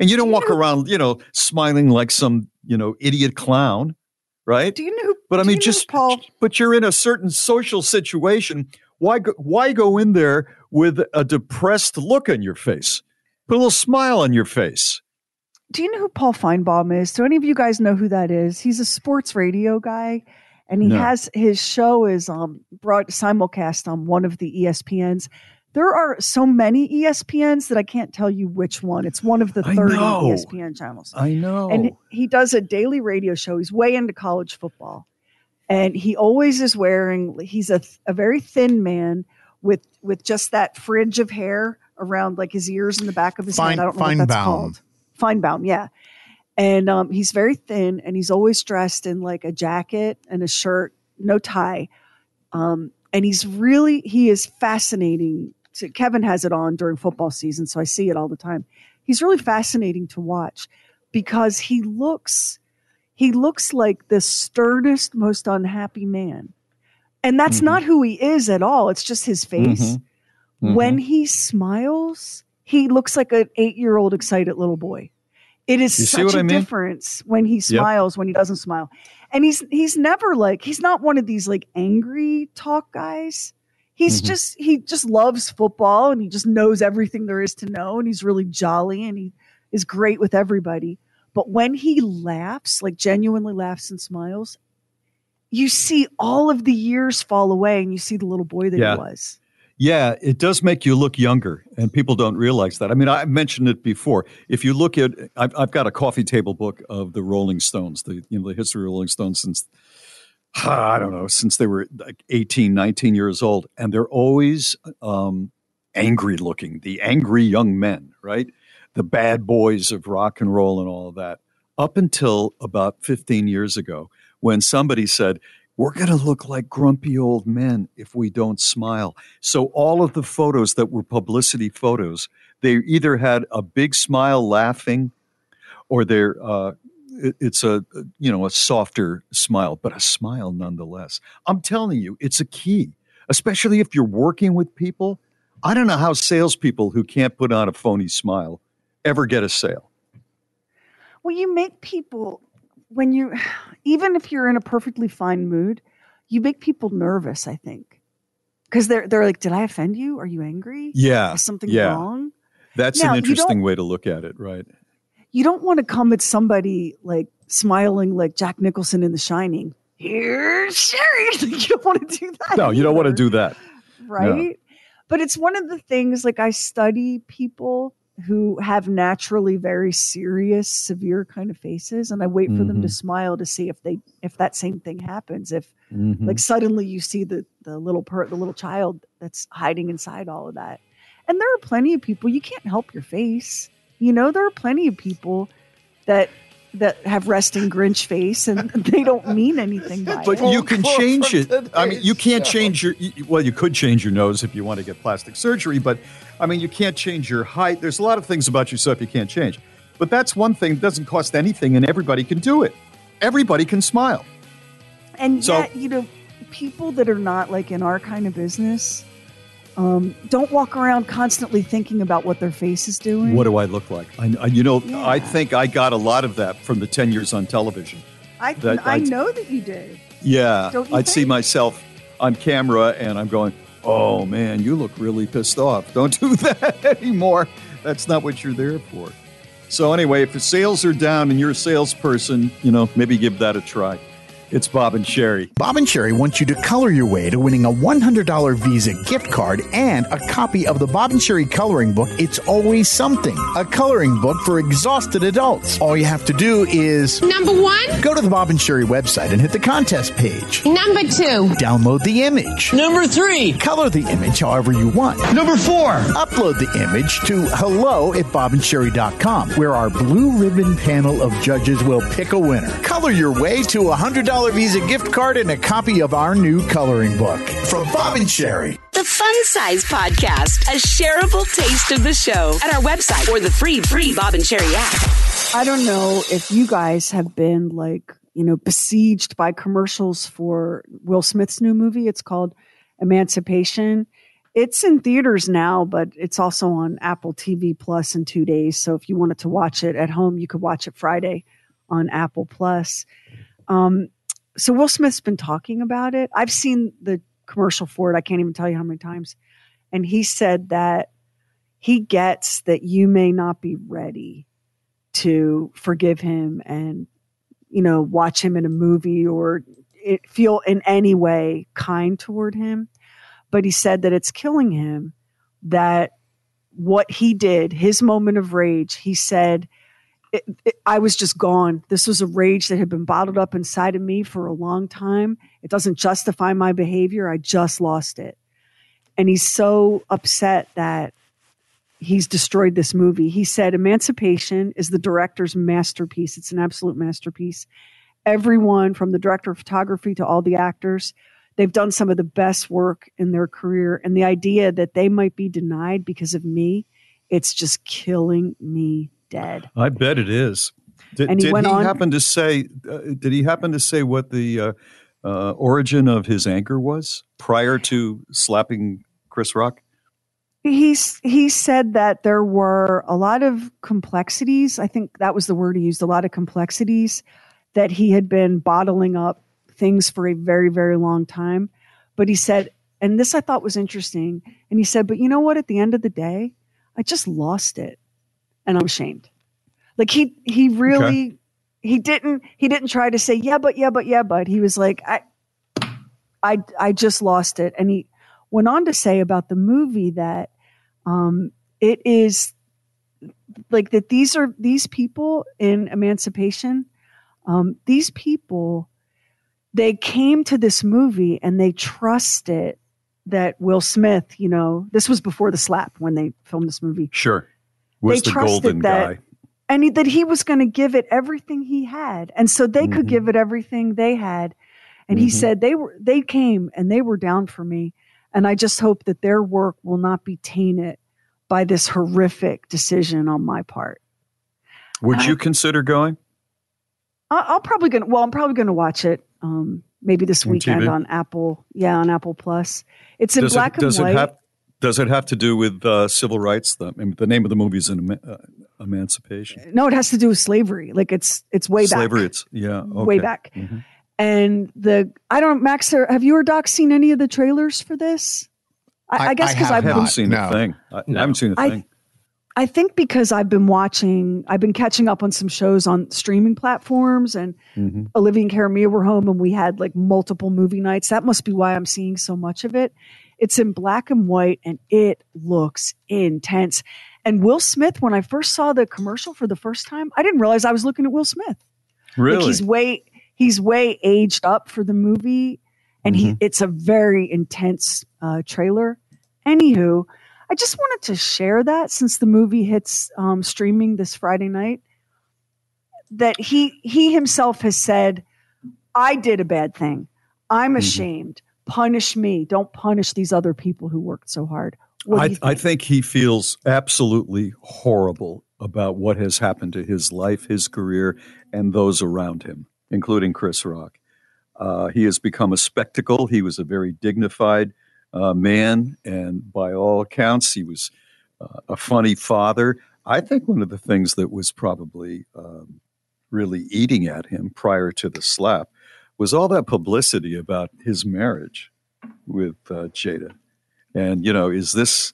And you don't walk around, you know, smiling like some, you know, idiot clown, right? Do you know? But I mean, just Paul. but you're in a certain social situation. Why go, why go in there with a depressed look on your face? Put a little smile on your face. Do you know who Paul Finebaum is? Do any of you guys know who that is? He's a sports radio guy, and he No. has his show is um brought simulcast on one of the ESPNs. There are so many ESPNs that I can't tell you which one. It's one of the 30. ESPN channels. I know. And he does a daily radio show. He's way into college football. And he always is wearing he's a, a very thin man with with just that fringe of hair around like his ears and the back of his head. I don't know what that's called. Finebaum, yeah. And um, he's very thin and he's always dressed in like a jacket and a shirt, no tie. Um, and he's really he is fascinating. To, Kevin has it on during football season, so I see it all the time. He's really fascinating to watch because he looks he looks like the sternest, most unhappy man. And that's Mm-hmm. not who he is at all. It's just his face. Mhm. Mhm. When he smiles, he looks like an eight year old excited little boy. It is You such a I mean? difference when he smiles, when he doesn't smile. And he's he's never like he's not one of these like angry talk guys. He's Mhm. just he just loves football and he just knows everything there is to know and he's really jolly and he is great with everybody. But when he laughs, like genuinely laughs and smiles, you see all of the years fall away and you see the little boy that Yeah. he was. Yeah, it does make you look younger, and people don't realize that. I mean, I mentioned it before. If you look at, I've, I've got a coffee table book of the Rolling Stones, the you know the history of Rolling Stones since I don't know since they were like 18, 19 years old, and they're always um, angry looking, the angry young men, right? The bad boys of rock and roll and all of that. Up until about 15 years ago, when somebody said, we're going to look like grumpy old men if we don't smile. So all of the photos that were publicity photos, they either had a big smile laughing or they're, uh, it's a you know a softer smile, but a smile nonetheless. I'm telling you, it's a key, especially if you're working with people. I don't know how salespeople who can't put on a phony smile ever get a sale. Well, you make people when you even if you're in a perfectly fine mood, you make people nervous, I think. Because they're they're like, Did I offend you? Are you angry? Yeah, Is something yeah. wrong? That's Now, an interesting way to look at it, right? You don't want to come at somebody like smiling like Jack Nicholson in The Shining. Here's Sherry. you don't want to do that. No, you don't want to do that. Right? But it's one of the things like I study people who have naturally very serious, severe kind of faces, and I wait for them to Mhm. smile to see if they if that same thing happens. If Mhm. like suddenly you see the the little per the little child that's hiding inside all of that. And there are plenty of people you can't help your face. You know, there are plenty of people that that have resting Grinch face and they don't mean anything by But it. you can change it. I mean, you can't change your. Well, you could change your nose if you want to get plastic surgery, but I mean, you can't change your height. There's a lot of things about yourself you can't change. But that's one thing that doesn't cost anything, and everybody can do it. Everybody can smile. And So- yet, you know, people that are not like in our kind of business um, don't walk around constantly thinking about what their face is doing. What do I look like? I, I- you know, I think I got a lot of that from the 10 years on television. I, that I I- know that you did. Yeah, Don't you I'd see myself on camera and I'm going, oh man, you look really pissed off. Don't do that anymore. That's not what you're there for. So, anyway, if the sales are down and you're a salesperson, you know, maybe give that a try. It's Bob and Sherry. Bob and Sherry want you to color your way to winning a $100 Visa gift card and a copy of the Bob and Sherry coloring book, It's Always Something, a coloring book for exhausted adults. All you have to do is Number one, go to the Bob and Sherry website and hit the contest page. number two, Download the image. number three, Color the image however you want. number four. Upload the image to hello at bobandsherry.com, where our blue ribbon panel of judges will pick a winner. Color your way to a $100 Visa gift card and a copy of our new coloring book. From Bob and Sherry. The Fun Size Podcast, a shareable taste of the show at our website or the free, free Bob and Sherry app. I don't know if you guys have been like, you know, besieged by commercials for Will Smith's new movie. It's called Emancipation. It's in theaters now, but it's also on Apple TV Plus in two days. So if you wanted to watch it at home, you could watch it Friday on Apple Plus. Um, so Will Smith's been talking about it. I've seen the commercial for it. I can't even tell you how many times. And he said that he gets that you may not be ready to forgive him and you know watch him in a movie or feel in any way kind toward him but he said that it's killing him that what he did his moment of rage he said it, it, I was just gone. This was a rage that had been bottled up inside of me for a long time. It doesn't justify my behavior. I just lost it. And he's so upset that he's destroyed this movie. He said Emancipation is the director's masterpiece. It's an absolute masterpiece. Everyone from the director of photography to all the actors, they've done some of the best work in their career. And the idea that they might be denied because of me, it's just killing me dead. I bet it is. Did, And he did he on- happen to say? Uh, did he happen to say what the uh, uh, origin of his anger was prior to slapping Chris Rock? He's he said that there were a lot of complexities. I think that was the word he used. A lot of complexities that he had been bottling up things for a very very long time. But he said, and this I thought was interesting. And he said, but you know what? At the end of the day, I just lost it, and I'm ashamed. Like he he really he didn't he didn't try to say yeah but yeah but yeah but he was like I I I just lost it. And he went on to say about the movie that um, it is like that these are these people in emancipation um, these people they came to this movie and they trusted that will smith you know this was before the slap when they filmed this movie Sure, was They the trusted golden that- guy. and he, that he was going to give it everything he had and so they Mm-hmm. could give it everything they had and he Mhm. said they were they came and they were down for me and i just hope that their work will not be tainted by this horrific decision on my part Would Uh, you consider going? I- i'll probably gonna well i'm probably going to watch it um maybe this weekend TV? on apple yeah on apple plus it's in does black it, and it white have does it have to do with uh, civil rights? The, I mean, the name of the movie is an, uh, Emancipation. no it has to do with slavery like it's it's way back Slavery. It's yeah, way okay. back Mhm. and the I don't Max have you or Doc seen any of the trailers for this? I, I, guess because I I've haven't been seen a thing. I, I haven't seen a I- thing. I think because I've been watching, I've been catching up on some shows on streaming platforms, and Mhm. Olivia and Karamia were home, and we had like multiple movie nights. That must be why I'm seeing so much of it. It's in black and white, and it looks intense. And Will Smith, when I first saw the commercial for the first time, I didn't realize I was looking at Will Smith. Really? Like he's way he's way aged up for the movie, and he it's a very intense uh, trailer. Anywho, I just wanted to share that since the movie hits um, streaming this Friday night, that he he himself has said, "I did a bad thing. I'm ashamed. Punish me. Don't punish these other people who worked so hard." I, you I think he feels absolutely horrible about what has happened to his life, his career, and those around him, including Chris Rock. Uh, he has become a spectacle. He was a very dignified uh, man, and by all accounts, he was uh, a funny father. I think one of the things that was probably um, really eating at him prior to the slap was all that publicity about his marriage with uh, Jada. And you know, is this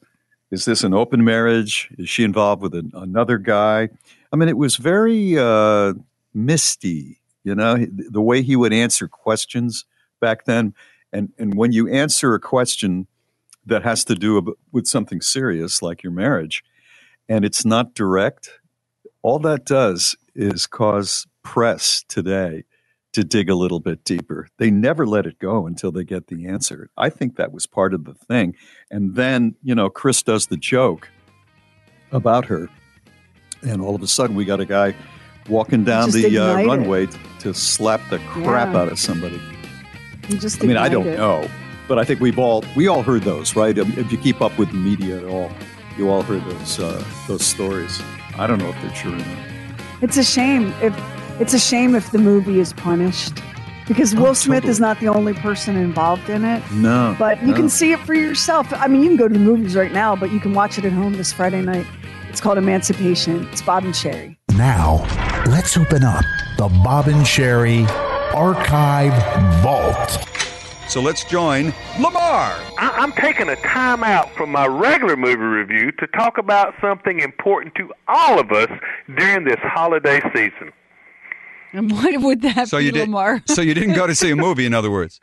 is this an open marriage? Is she involved with an, another guy? I mean, it was very uh, misty. You know, the way he would answer questions back then, and and when you answer a question that has to do with something serious like your marriage, and it's not direct, all that does is cause press today to dig a little bit deeper. They never let it go until they get the answer. I think that was part of the thing. And then, you know, Chris does the joke about her. And all of a sudden, we got a guy walking down the uh, runway t- to slap the crap Yeah. out of somebody. He just I mean, I don't ignited. know, but I think we've all we all heard those, right? Um, If you keep up with the media at all, you all heard those uh, those stories. I don't know if they're true or not. It's a shame if it's a shame if the movie is punished because Will oh, Smith is not the only person involved in it. No, But you no. can see it for yourself. I mean, you can go to the movies right now, but you can watch it at home this Friday night. It's called Emancipation. It's Bob and Sherry. Now, let's open up the Bob and Sherry Archive Vault. So let's join Lamar. I- I'm taking a time out from my regular movie review to talk about something important to all of us during this holiday season. And what would that So be, you did. Lamar? So you didn't go to see a movie, in other words.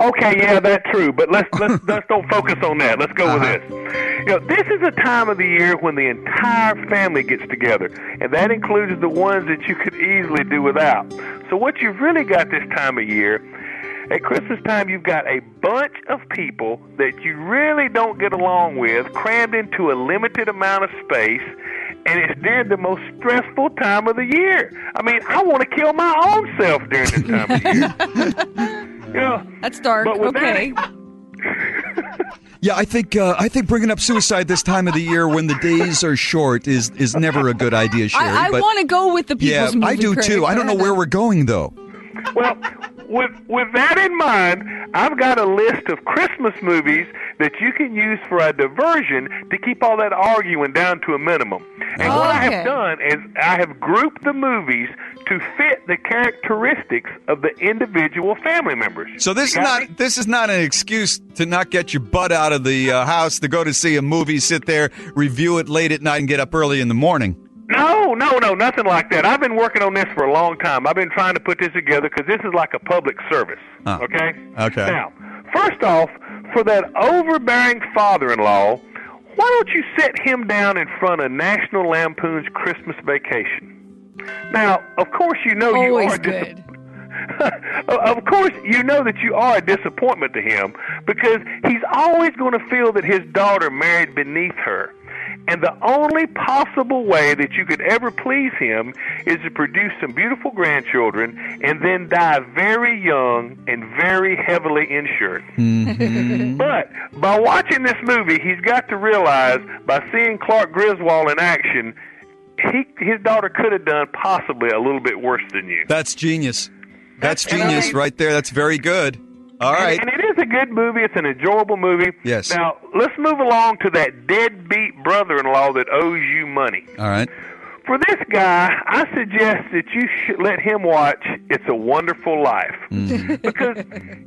Okay, yeah, that's true. But let's let's let's don't focus on that. Let's go with Uh-huh. this. You know, this is a time of the year when the entire family gets together, and that includes the ones that you could easily do without. So what you've really got this time of year, at Christmas time, you've got a bunch of people that you really don't get along with, crammed into a limited amount of space. And it's during the most stressful time of the year. I mean, I want to kill my own self during this time of year. You know, That's dark. but with that- Okay. Yeah, I think uh, I think bringing up suicide this time of the year when the days are short is is never a good idea, Sherry. I, I want to go with the yeah, people's movie I do critic. too. I don't know where we're going though. Well, with with that in mind, I've got a list of Christmas movies that you can use for a diversion to keep all that arguing down to a minimum. And what I have done is I have grouped the movies to fit the characteristics of the individual family members. So this is You got not this is not an excuse to not get your butt out of the uh, house to go to see a movie, sit there, review it late at night, and get up early in the morning. No, no, no, nothing like that. I've been working on this for a long time. I've been trying to put this together because this is like a public service. Oh. Okay? Okay. Now, first off, for that overbearing father in law, why don't you set him down in front of National Lampoon's Christmas Vacation? Now, of course, you know you Always are dis- good. of course, you know that you are a disappointment to him because he's always going to feel that his daughter married beneath her. And the only possible way that you could ever please him is to produce some beautiful grandchildren and then die very young and very heavily insured. Mm-hmm. But by watching this movie, he's got to realize by seeing Clark Griswold in action, he his daughter could have done possibly a little bit worse than you. That's genius. That's genius right there. That's very good. All right. And, and it is a good movie. It's an enjoyable movie. Yes. Now let's move along to that deadbeat brother-in-law that owes you money. All right. For this guy, I suggest that you should let him watch It's a Wonderful Life. Mm. because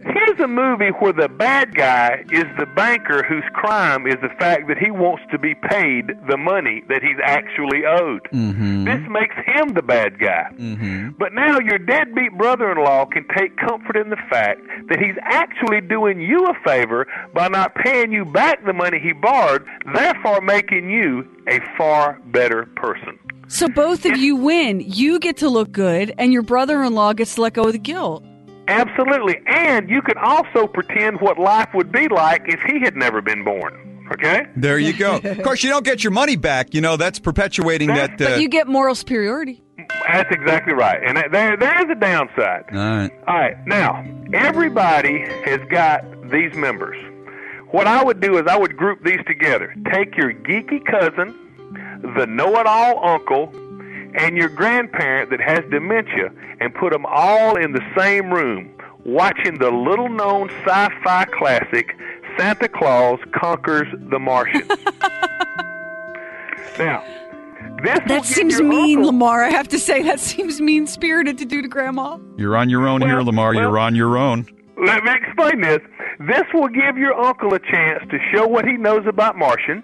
here's a movie where the bad guy is the banker whose crime is the fact that he wants to be paid the money that he's actually owed. Mm-hmm. This makes him the bad guy. Mm-hmm. But now your deadbeat brother in law can take comfort in the fact that he's actually doing you a favor by not paying you back the money he borrowed, therefore making you a far better person. So both of you win. You get to look good, and your brother-in-law gets to let go of the guilt. Absolutely. And you can also pretend what life would be like if he had never been born. Okay? There you go. of course, you don't get your money back. You know that's perpetuating that. Uh, But you get moral superiority. That's exactly right. And there, there is a downside. all right. All right. Now, everybody has got these members. What I would do is I would group these together. Take your geeky cousin, the know-it-all uncle, and your grandparent that has dementia, and put them all in the same room, watching the little-known sci-fi classic Santa Claus Conquers the Martians. now, this—that seems mean, uncle- Lamar. I have to say that seems mean-spirited to do to Grandma. You're on your own here, Lamar. You're on your own. Let me explain this. This will give your uncle a chance to show what he knows about Martians.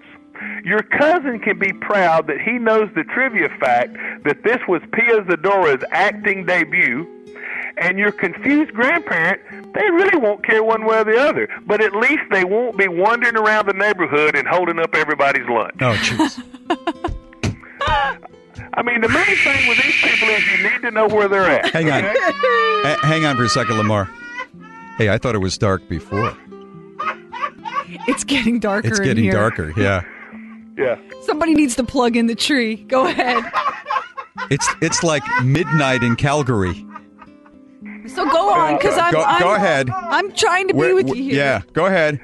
Your cousin can be proud that he knows the trivia fact that this was Pia Zadora's acting debut. And your confused grandparent, they really won't care one way or the other. But at least they won't be wandering around the neighborhood and holding up everybody's lunch. Oh, jeez. I mean, the main thing with these people is you need to know where they're at. Hang on. okay? Hang on for a second, Lamar. Hey, I thought it was dark before. It's getting darker. It's in getting here. darker. Yeah. Yeah. Somebody needs to plug in the tree. Go ahead. It's it's like midnight in Calgary. So go on, because I'm, Go- I'm go ahead. I'm trying to be Where- with wh- you here. Yeah. Go ahead.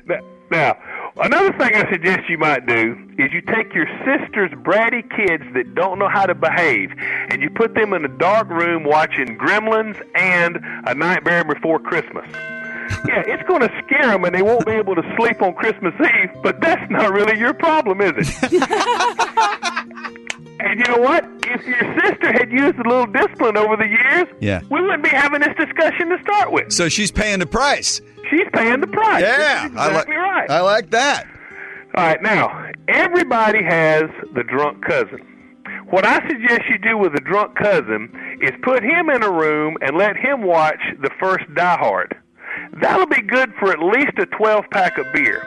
Now, Another thing I suggest you might do is you take your sister's bratty kids that don't know how to behave and you put them in a dark room watching Gremlins and A Nightmare Before Christmas. Yeah, it's going to scare them and they won't be able to sleep on Christmas Eve, but that's not really your problem, is it? and you know what? If your sister had used a little discipline over the years, Yeah. we wouldn't be having this discussion to start with. So she's paying the price. She's paying the price. Yeah, That's I like- exactly right. I like that. All right, now everybody has the drunk cousin. What I suggest you do with a drunk cousin is put him in a room and let him watch the first Die Hard. That'll be good for at least a 12 pack of beer.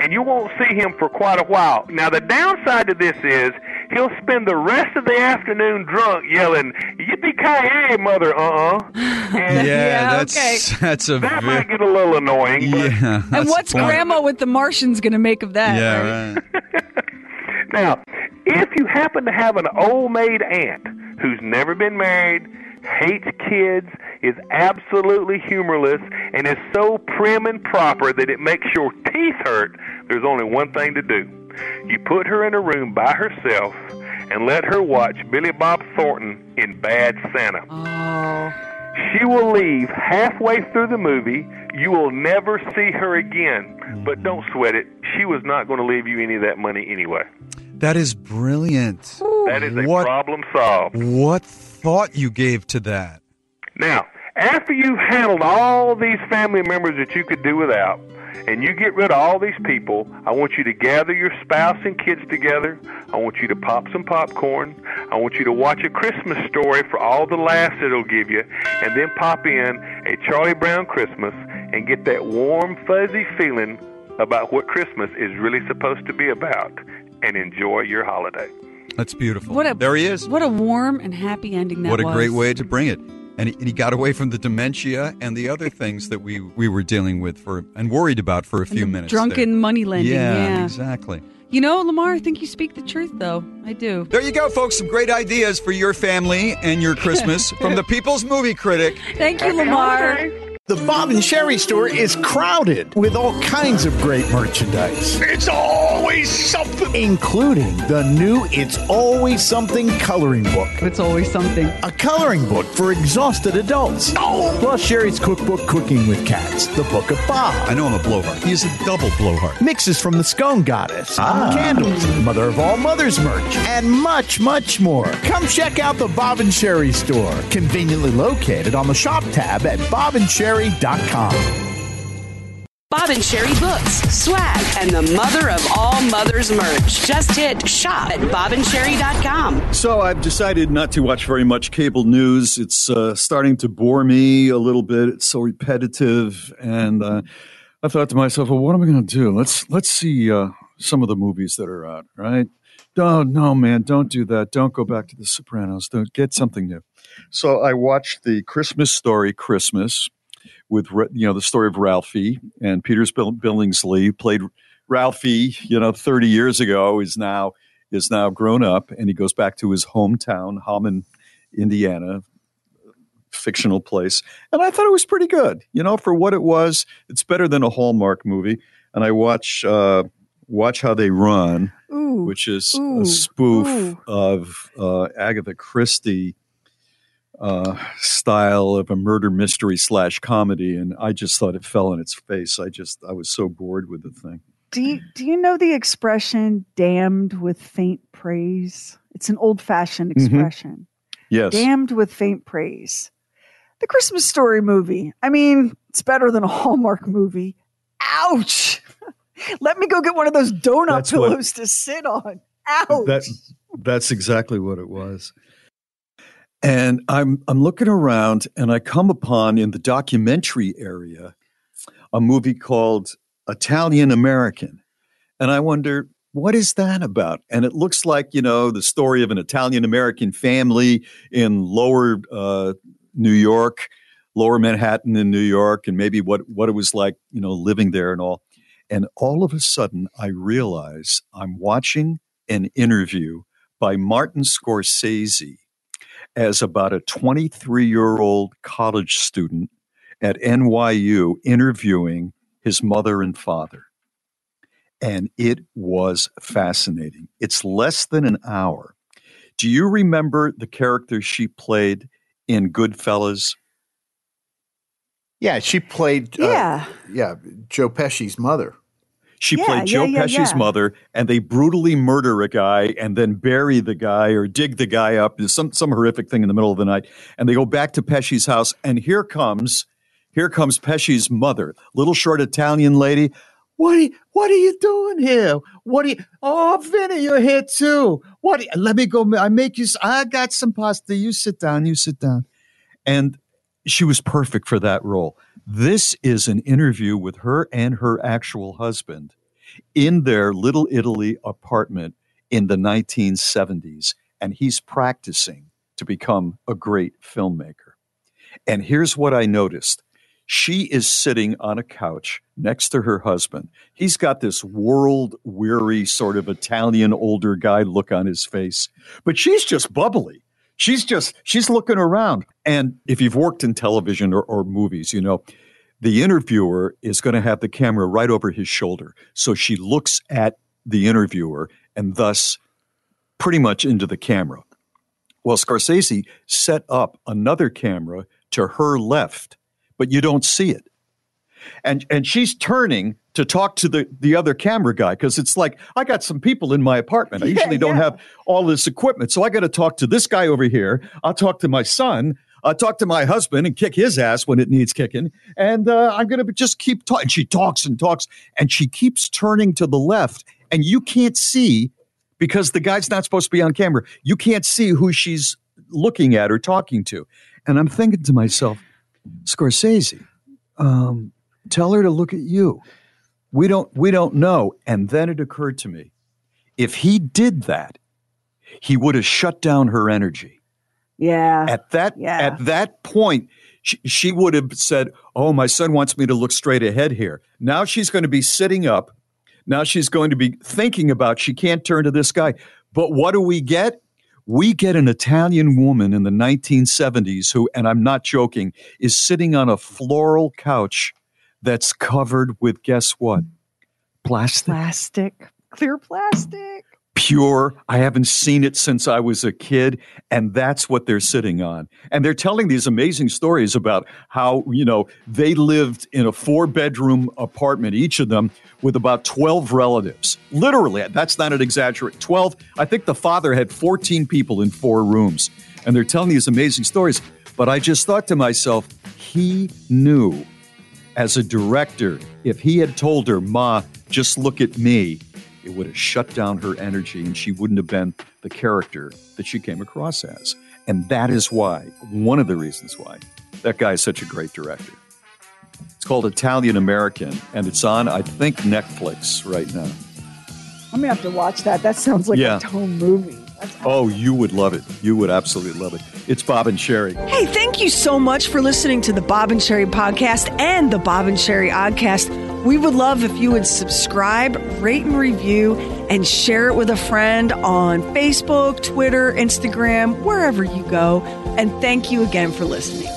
And you won't see him for quite a while. Now, the downside to this is he'll spend the rest of the afternoon drunk yelling, Yippee ki mother, uh uh. And Yeah, that's that's a that ve- might get a little annoying. but- yeah. and what's. Grandma with the Martians going to make of that? Yeah, right. Now, if you happen to have an old maid aunt who's never been married, hates kids, is absolutely humorless, and is so prim and proper that it makes your teeth hurt, there's only one thing to do. You put her in a room by herself and let her watch Billy Bob Thornton in Bad Santa. Oh. She will leave halfway through the movie. You will never see her again. But mm-hmm. don't sweat it. She was not going to leave you any of that money anyway. That is brilliant. That is a What- problem solved. What thought you gave to that? Now, after you've handled all these family members that you could do without, and you get rid of all these people, I want you to gather your spouse and kids together. I want you to pop some popcorn. I want you to watch a Christmas story for all the laughs it'll give you, and then pop in a Charlie Brown Christmas and get that warm, fuzzy feeling about what Christmas is really supposed to be about, and enjoy your holiday. That's beautiful. What a there he is. What a warm and happy ending that was. What a was. great way to bring it. And he, and he got away from the dementia and the other things that we, we were dealing with for and worried about for a few minutes. Drunken there. money lending. Yeah, Yeah, exactly. You know, Lamar, I think you speak the truth, though. I do. There you go, folks. Some great ideas for your family and your Christmas from the People's Movie Critic. Thank you, Lamar. The Bob and Sherry store is crowded with all kinds of great merchandise. It's always something. Including the new It's Always Something coloring book. It's always something. A coloring book for exhausted adults. Plus Sherry's cookbook, Cooking with Cats, the Book of Bob. I know I'm a blowhard. He is a double blowhard. Mixes from the Scone Goddess, ah. candles, Mother of All Mothers merch, and much, much more. Come check out the Bob and Sherry store, conveniently located on the shop tab at bobandsherry.com. Bob and Sherry books, swag, and the mother of all mothers merch. Just hit shop at bobandsherry.com. So I've decided not to watch very much cable news. It's uh, starting to bore me a little bit. It's so repetitive, and uh, I thought to myself, "Well, what am I going to do? Let's let's see uh, some of the movies that are out." Right? No, no, man, don't do that. Don't go back to The Sopranos. Don't get something new. So I watched the Christmas Story Christmas with you know the story of Ralphie and Peter's Billingsley played Ralphie. You know, thirty years ago is now is now grown up and he goes back to his hometown, Hammond, Indiana, fictional place. And I thought it was pretty good. You know, for what it was, it's better than a Hallmark movie. And I watch uh, Watch How They Run, Ooh, which is ooh, a spoof ooh. of uh, Agatha Christie uh, style of a murder mystery slash comedy. And I just thought it fell on its face. I just I was so bored with the thing. Do you, do you know the expression damned with faint praise? It's an old fashioned Mhm. expression. Yes. Damned with faint praise. The Christmas Story movie. I mean, it's better than a Hallmark movie. Ouch. Let me go get one of those donut That's what- pillows to sit on. Ouch. That that's exactly what it was. And I'm I'm looking around and I come upon in the documentary area a movie called Italian American. And I wonder what is that about? And it looks like, you know, the story of an Italian American family in lower uh, New York, lower Manhattan in New York, and maybe what, what it was like, you know, living there and all. And all of a sudden, I realize I'm watching an interview by Martin Scorsese as about a 23 year old college student at NYU interviewing his mother and father. and it was fascinating. It's less than an hour. Do you remember the character she played in Goodfellas? Yeah, she played. uh, Yeah. yeah, Joe Pesci's mother. She Yeah, played Joe yeah, Pesci's yeah. mother, and they brutally murder a guy and then bury the guy or dig the guy up. There's some some horrific thing in the middle of the night, and they go back to Pesci's house, and here comes here comes Pesci's mother, little short Italian lady. What are you, what are you doing here? What are you? Oh, Vinny, you're here too. What? are you- let me go. I make you. I got some pasta. You sit down. You sit down. And she was perfect for that role. This is an interview with her and her actual husband in their Little Italy apartment in the 1970s, and he's practicing to become a great filmmaker. And here's what I noticed she is sitting on a couch next to her husband. He's got this world weary, sort of Italian older guy look on his face, but she's just bubbly. She's just, she's looking around. And if you've worked in television or, or movies, you know, the interviewer is going to have the camera right over his shoulder. So she looks at the interviewer and thus pretty much into the camera. Well, Scorsese set up another camera to her left, but you don't see it. And and she's turning to talk to the the other camera guy because it's like I got some people in my apartment. I Yeah, usually don't yeah. have all this equipment, so I got to talk to this guy over here. I'll talk to my son. I'll talk to my husband and kick his ass when it needs kicking. And uh, I'm going to just keep talking. She talks and talks, and she keeps turning to the left, and you can't see because the guy's not supposed to be on camera. You can't see who she's looking at or talking to. And I'm thinking to myself, Scorsese, um, tell her to look at you. We don't we don't know. And then it occurred to me, if he did that, he would have shut down her energy. Yeah. At that yeah. at that point, she, she would have said, "Oh, my son wants me to look straight ahead here." Now she's going to be sitting up. Now she's going to be thinking about she can't turn to this guy. But what do we get? We get an Italian woman in the 1970s who, and I'm not joking, is sitting on a floral couch that's covered with guess what? Plastic. Plastic. Clear plastic. Pure. I haven't seen it since I was a kid. And that's what they're sitting on. And they're telling these amazing stories about how, you know, they lived in a four bedroom apartment, each of them with about 12 relatives. Literally, that's not an exaggerate. 12. I think the father had 14 people in four rooms. And they're telling these amazing stories. But I just thought to myself, he knew as a director, if he had told her, Ma, just look at me, it would have shut down her energy and she wouldn't have been the character that she came across as. And that is why, one of the reasons why, that guy is such a great director. It's called Italian American and it's on, I think, Netflix right now. I'm gonna have to watch that. That sounds like Yeah. a tone movie. Oh, you would love it. You would absolutely love it. It's Bob and Sherry. Hey, thank you so much for listening to the Bob and Sherry podcast and the Bob and Sherry Oddcast. We would love if you would subscribe, rate and review, and share it with a friend on Facebook, Twitter, Instagram, wherever you go. And thank you again for listening.